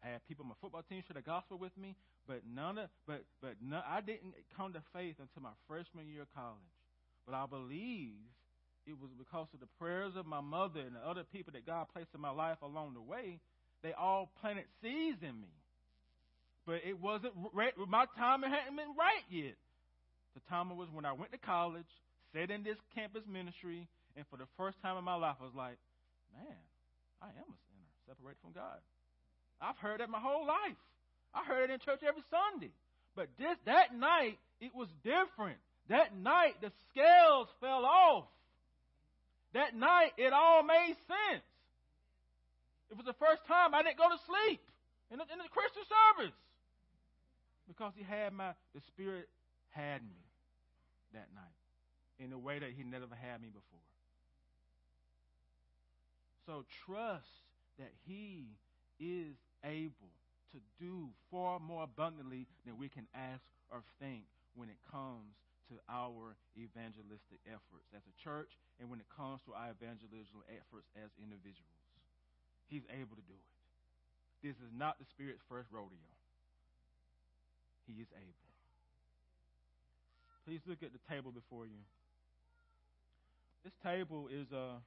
I had people on my football team share the gospel with me, but none of but but I didn't come to faith until my freshman year of college. But I believe it was because of the prayers of my mother and the other people that God placed in my life along the way. They all planted seeds in me. But it wasn't right. My timing hadn't been right yet. The timing was when I went to college, sat in this campus ministry, and for the first time in my life, I was like, man, I am a sinner, separated from God. I've heard that my whole life. I heard it in church every Sunday. But this that night, it was different. That night, the scales fell off. That night, it all made sense. It was the first time I didn't go to sleep in the, in the Christian service because he had my the Spirit had me that night in a way that he never had me before. So trust that he is able to do far more abundantly than we can ask or think when it comes to our evangelistic efforts as a church and when it comes to our evangelistic efforts as individuals. He's able to do it. This is not the Spirit's first rodeo. He is able. Please look at the table before you. This table is a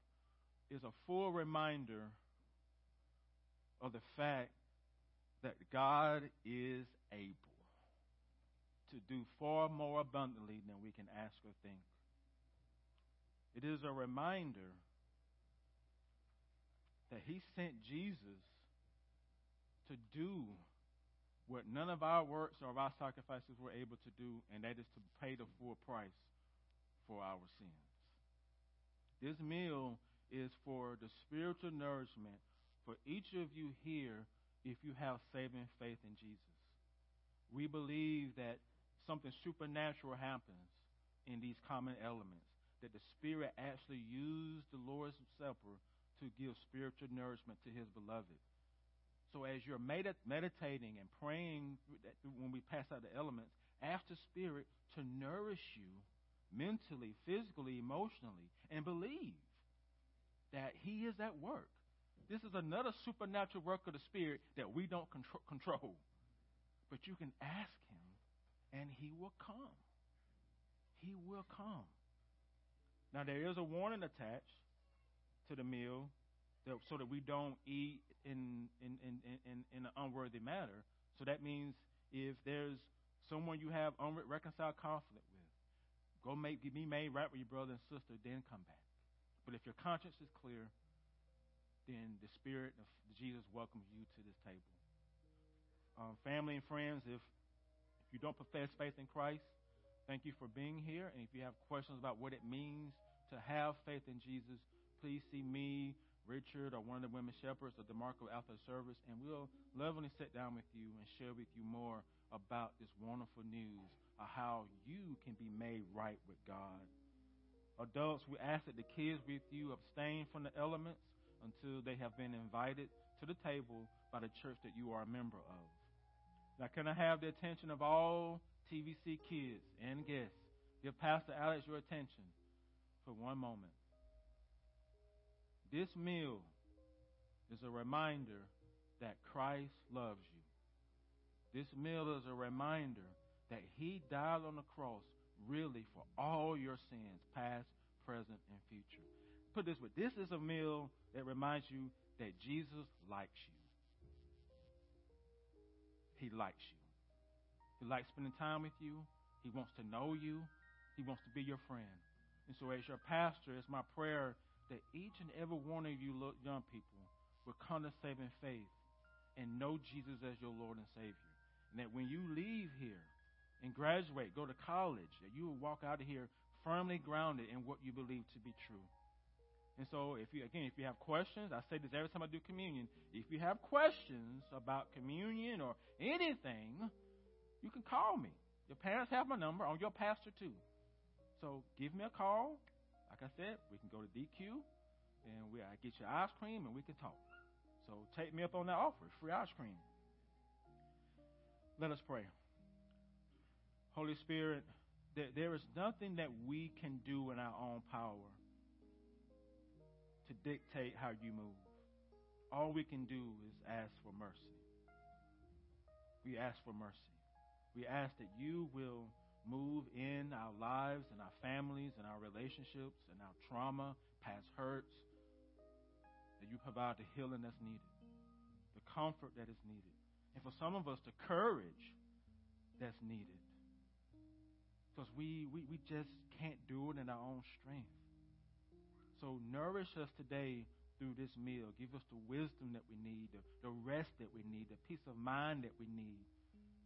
is a full reminder of the fact that God is able to do far more abundantly than we can ask or think. It is a reminder that He sent Jesus to do what none of our works or our sacrifices were able to do, and that is to pay the full price for our sins. This meal is for the spiritual nourishment for each of you here if you have saving faith in Jesus. We believe that something supernatural happens in these common elements, that the Spirit actually used the Lord's Supper to give spiritual nourishment to his beloved. So as you're meditating and praying when we pass out the elements, ask the Spirit to nourish you mentally, physically, emotionally, and believe that He is at work. This is another supernatural work of the Spirit that we don't control. But you can ask Him, and He will come. He will come. Now, there is a warning attached to the meal that, so that we don't eat in, in, in, in, in an unworthy manner. So that means if there's someone you have unreconciled conflict with, go make be made right with your brother and sister, then come back. But if your conscience is clear, then the Spirit of Jesus welcomes you to this table. Um, family and friends, if if you don't profess faith in Christ, thank you for being here. And if you have questions about what it means to have faith in Jesus, please see me Richard or one of the women shepherds or DeMarco after service, and we'll lovingly sit down with you and share with you more about this wonderful news of how you can be made right with God. Adults, we ask that the kids with you abstain from the elements until they have been invited to the table by the church that you are a member of. Now, can I have the attention of all TVC kids and guests? give Pastor Alex your attention for one moment. This meal is a reminder that Christ loves you. This meal is a reminder that He died on the cross really for all your sins, past, present, and future. Put this way this is a meal that reminds you that Jesus likes you. He likes you. He likes spending time with you. He wants to know you. He wants to be your friend. And so, as your pastor, it's my prayer that each and every one of you young people will come to saving faith and know Jesus as your Lord and Savior. And that when you leave here and graduate, go to college, that you will walk out of here firmly grounded in what you believe to be true. And so, if you again, if you have questions, I say this every time I do communion. If you have questions about communion or anything, you can call me. Your parents have my number. I'm your pastor too. So give me a call. Like I said, we can go to DQ, and we I get you ice cream, and we can talk. So take me up on that offer, free ice cream. Let us pray. Holy Spirit, there, there is nothing that we can do in our own power to dictate how you move. All we can do is ask for mercy. We ask for mercy. We ask that you will move in our lives and our families and our relationships and our trauma, past hurts, that you provide the healing that's needed, the comfort that is needed, and for some of us, the courage that's needed. Because we, we, we just can't do it in our own strength. So nourish us today through this meal. Give us the wisdom that we need, the, the rest that we need, the peace of mind that we need,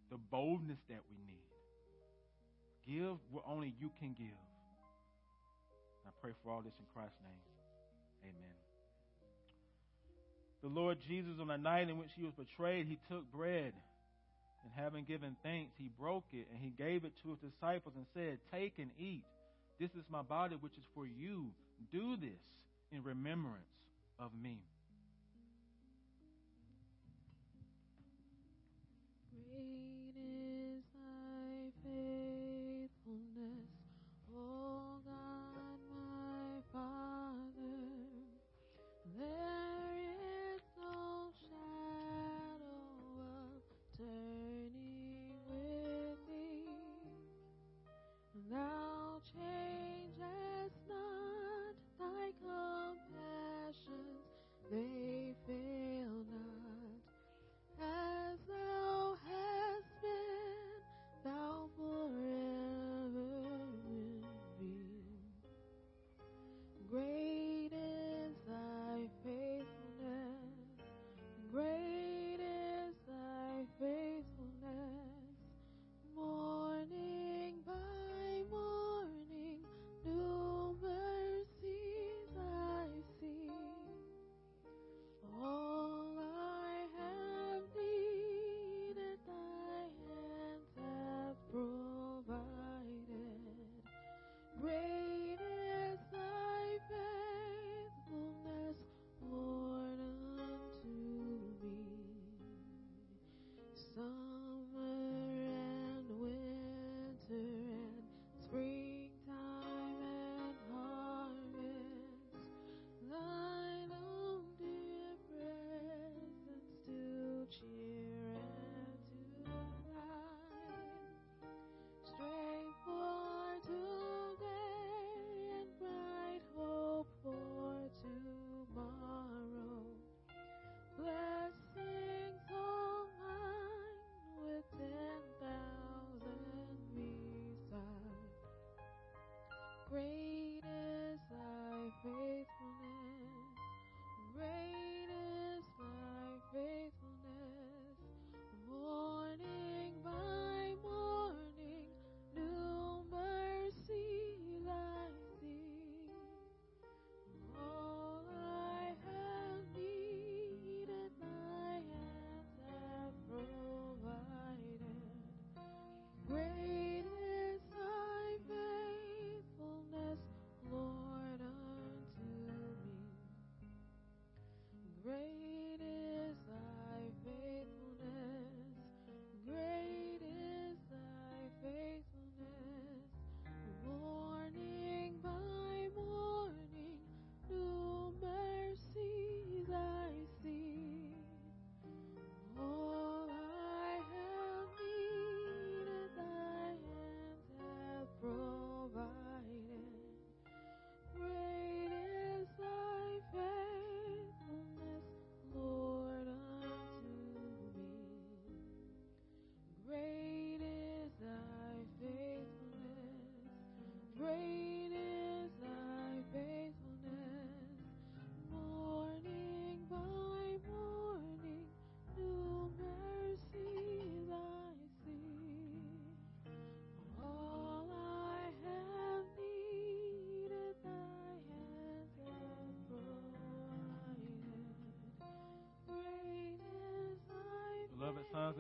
the boldness that we need. Give what only you can give. I pray for all this in Christ's name. Amen. The Lord Jesus, on the night in which he was betrayed, he took bread. And having given thanks, he broke it and he gave it to his disciples and said, Take and eat. This is my body, which is for you. Do this in remembrance of me.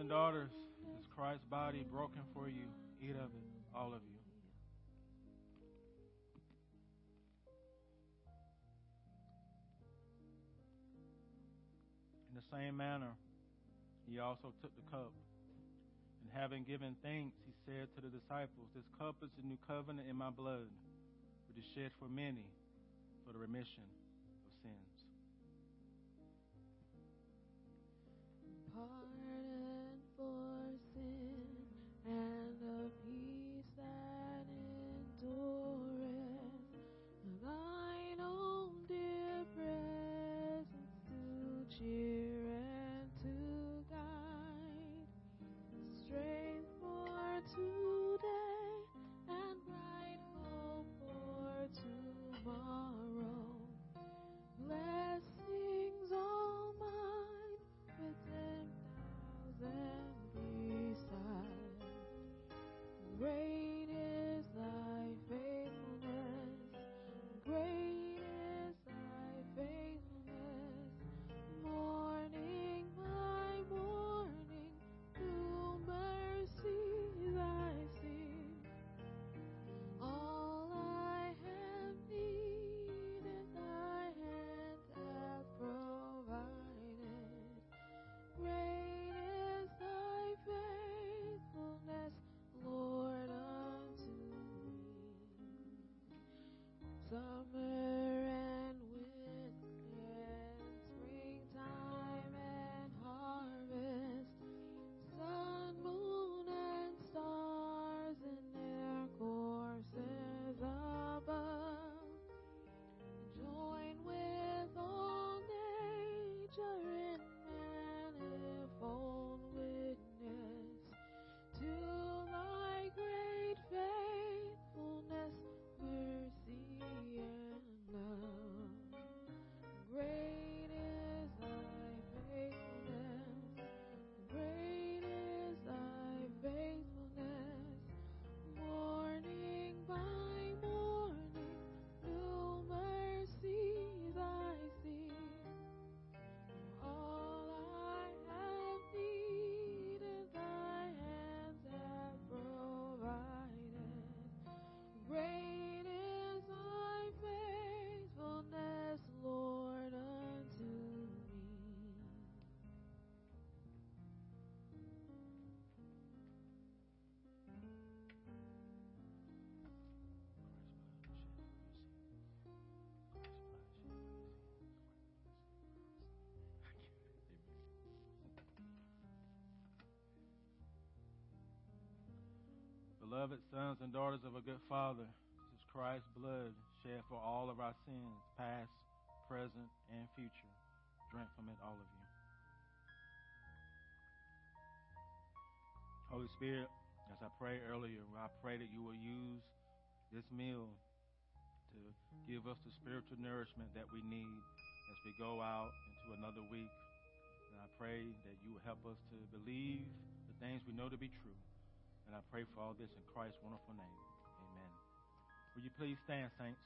Daughters, is Christ's body broken for you. Eat of it, all of you. In the same manner, he also took the cup. And having given thanks, he said to the disciples, This cup is the new covenant in my blood, which is shed for many for the remission of sins. Summer Beloved sons and daughters of a good Father, this is Christ's blood shed for all of our sins, past, present, and future. Drink from it, all of you. Holy Spirit, as I prayed earlier, I pray that you will use this meal to give us the spiritual nourishment that we need as we go out into another week. And I pray that you will help us to believe the things we know to be true. And I pray for all this in Christ's wonderful name. Amen. Will you please stand, saints?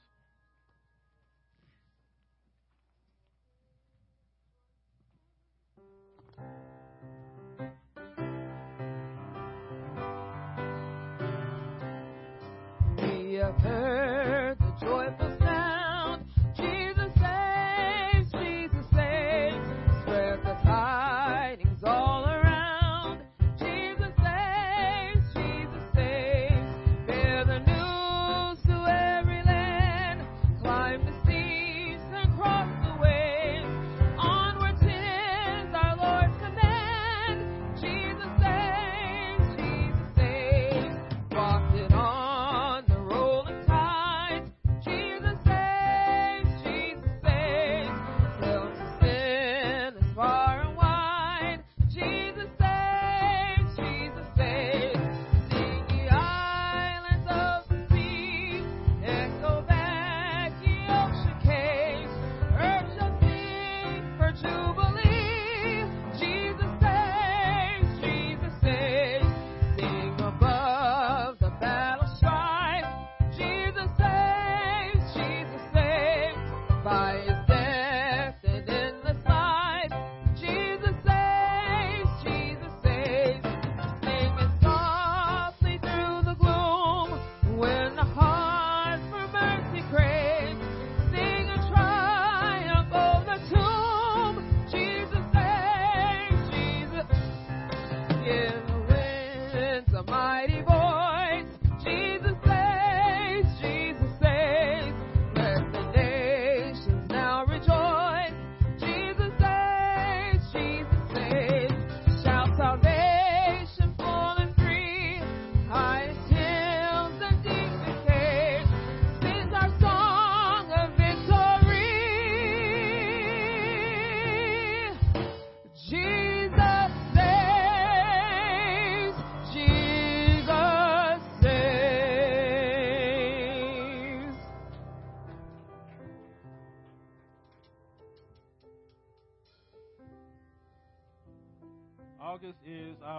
We have heard the joyful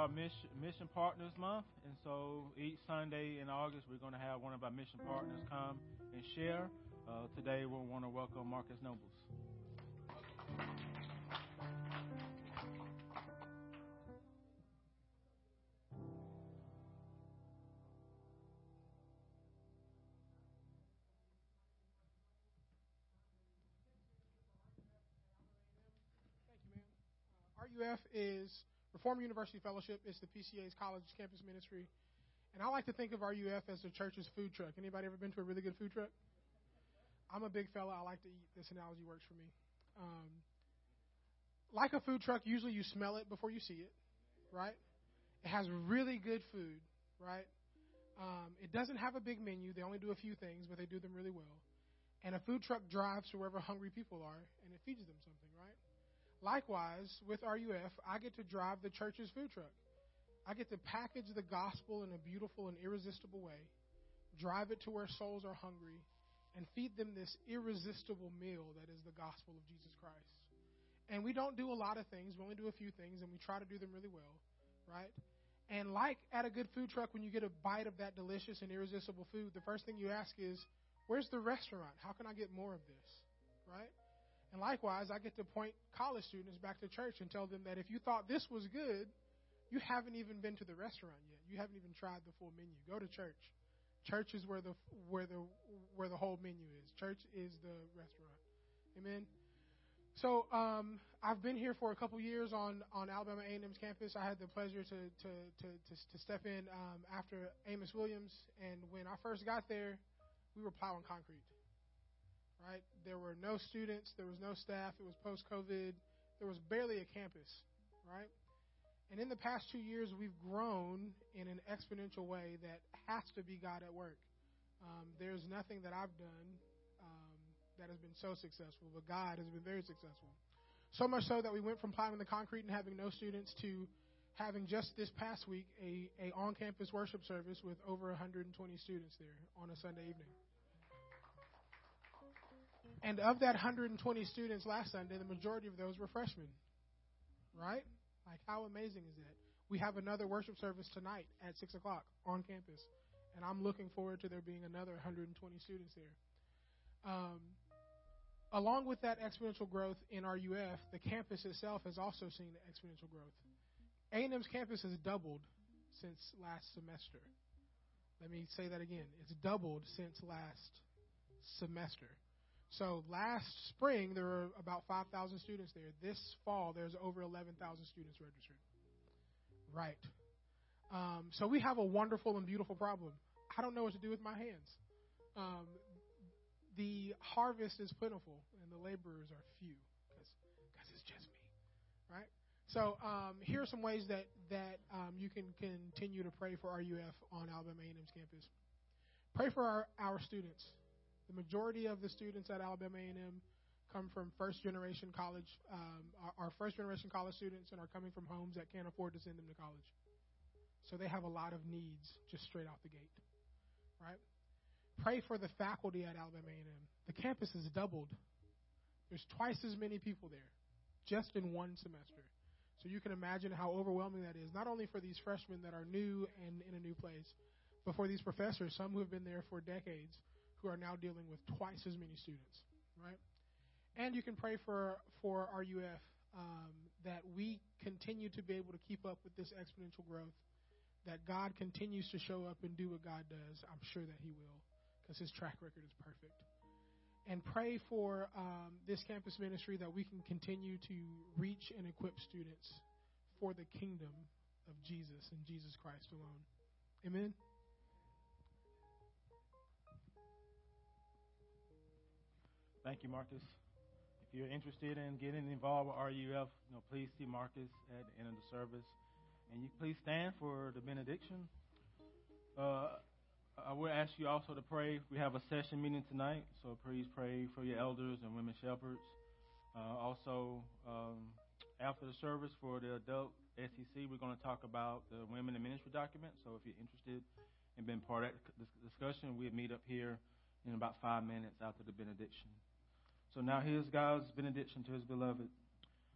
our mission, Partners Month. And so each Sunday in August, we're going to have one of our mission partners come and share. Uh, today, we want to welcome Marcus Nobles. Thank you, ma'am. RUF is Reformed University Fellowship. It's the PCA's college campus ministry. And I like to think of RUF as the church's food truck. Anybody ever been to a really good food truck? I'm a big fella. I like to eat. This analogy works for me. Um, like a food truck, usually you smell it before you see it, right? It has really good food, right? Um, it doesn't have a big menu. They only do a few things, but they do them really well. And a food truck drives to wherever hungry people are, and it feeds them something, right? Likewise, with RUF, I get to drive the church's food truck. I get to package the gospel in a beautiful and irresistible way, drive it to where souls are hungry, and feed them this irresistible meal that is the gospel of Jesus Christ. And we don't do a lot of things, we only do a few things, and we try to do them really well, right? And like at a good food truck, when you get a bite of that delicious and irresistible food, the first thing you ask is, Where's the restaurant? How can I get more of this? Right? And likewise, I get to point college students back to church and tell them that if you thought this was good, you haven't even been to the restaurant yet. You haven't even tried the full menu. Go to church. Church is where the where the where the whole menu is. Church is the restaurant. Amen. So um, I've been here for a couple years on, on Alabama A&M's campus. I had the pleasure to to to, to, to step in um, after Amos Williams, and when I first got there, we were plowing concrete right? There were no students, there was no staff, it was post COVID, there was barely a campus, right? And in the past two years, we've grown in an exponential way that has to be God at work. Um, there's nothing that I've done um, that has been so successful, but God has been very successful. So much so that we went from plowing the concrete and having no students to having just this past week a, a on-campus worship service with over 120 students there on a Sunday evening. And of that 120 students last Sunday, the majority of those were freshmen. Right? Like, how amazing is that? We have another worship service tonight at 6 o'clock on campus. And I'm looking forward to there being another 120 students there. Um, along with that exponential growth in RUF, the campus itself has also seen exponential growth. A&M's campus has doubled since last semester. Let me say that again. It's doubled since last semester. So last spring, there were about 5,000 students there. This fall, there's over 11,000 students registered. Right. Um, so we have a wonderful and beautiful problem. I don't know what to do with my hands. Um, the harvest is plentiful, and the laborers are few because it's just me. Right? So um, here are some ways that, that um, you can continue to pray for RUF on Alabama A&M's campus. Pray for our, our students. The majority of the students at Alabama A&M come from first generation college, um, are, first generation college students and are coming from homes that can't afford to send them to college. So they have a lot of needs just straight out the gate, right? Pray for the faculty at Alabama A&M. The campus has doubled. There's twice as many people there, just in one semester. So you can imagine how overwhelming that is, not only for these freshmen that are new and in a new place, but for these professors, some who have been there for decades, who are now dealing with twice as many students, right? And you can pray for for RUF um, that we continue to be able to keep up with this exponential growth, that God continues to show up and do what God does. I'm sure that He will, because His track record is perfect. And pray for um, this campus ministry that we can continue to reach and equip students for the kingdom of Jesus and Jesus Christ alone. Amen. Thank you, Marcus. If you're interested in getting involved with RUF, you know, please see Marcus at the end of the service. And you please stand for the benediction. Uh, I will ask you also to pray. We have a session meeting tonight, so please pray for your elders and women shepherds. Uh, also, um, after the service for the adult SEC, we're going to talk about the women in ministry document. So if you're interested in being part of this discussion, we'll meet up here in about five minutes after the benediction. So now here's God's benediction to his beloved.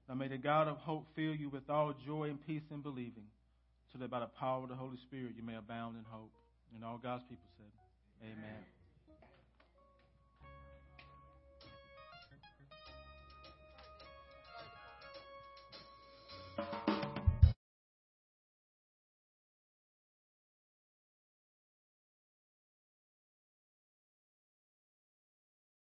Now may the God of hope fill you with all joy and peace in believing, so that by the power of the Holy Spirit you may abound in hope. And all God's people said, Amen. Amen.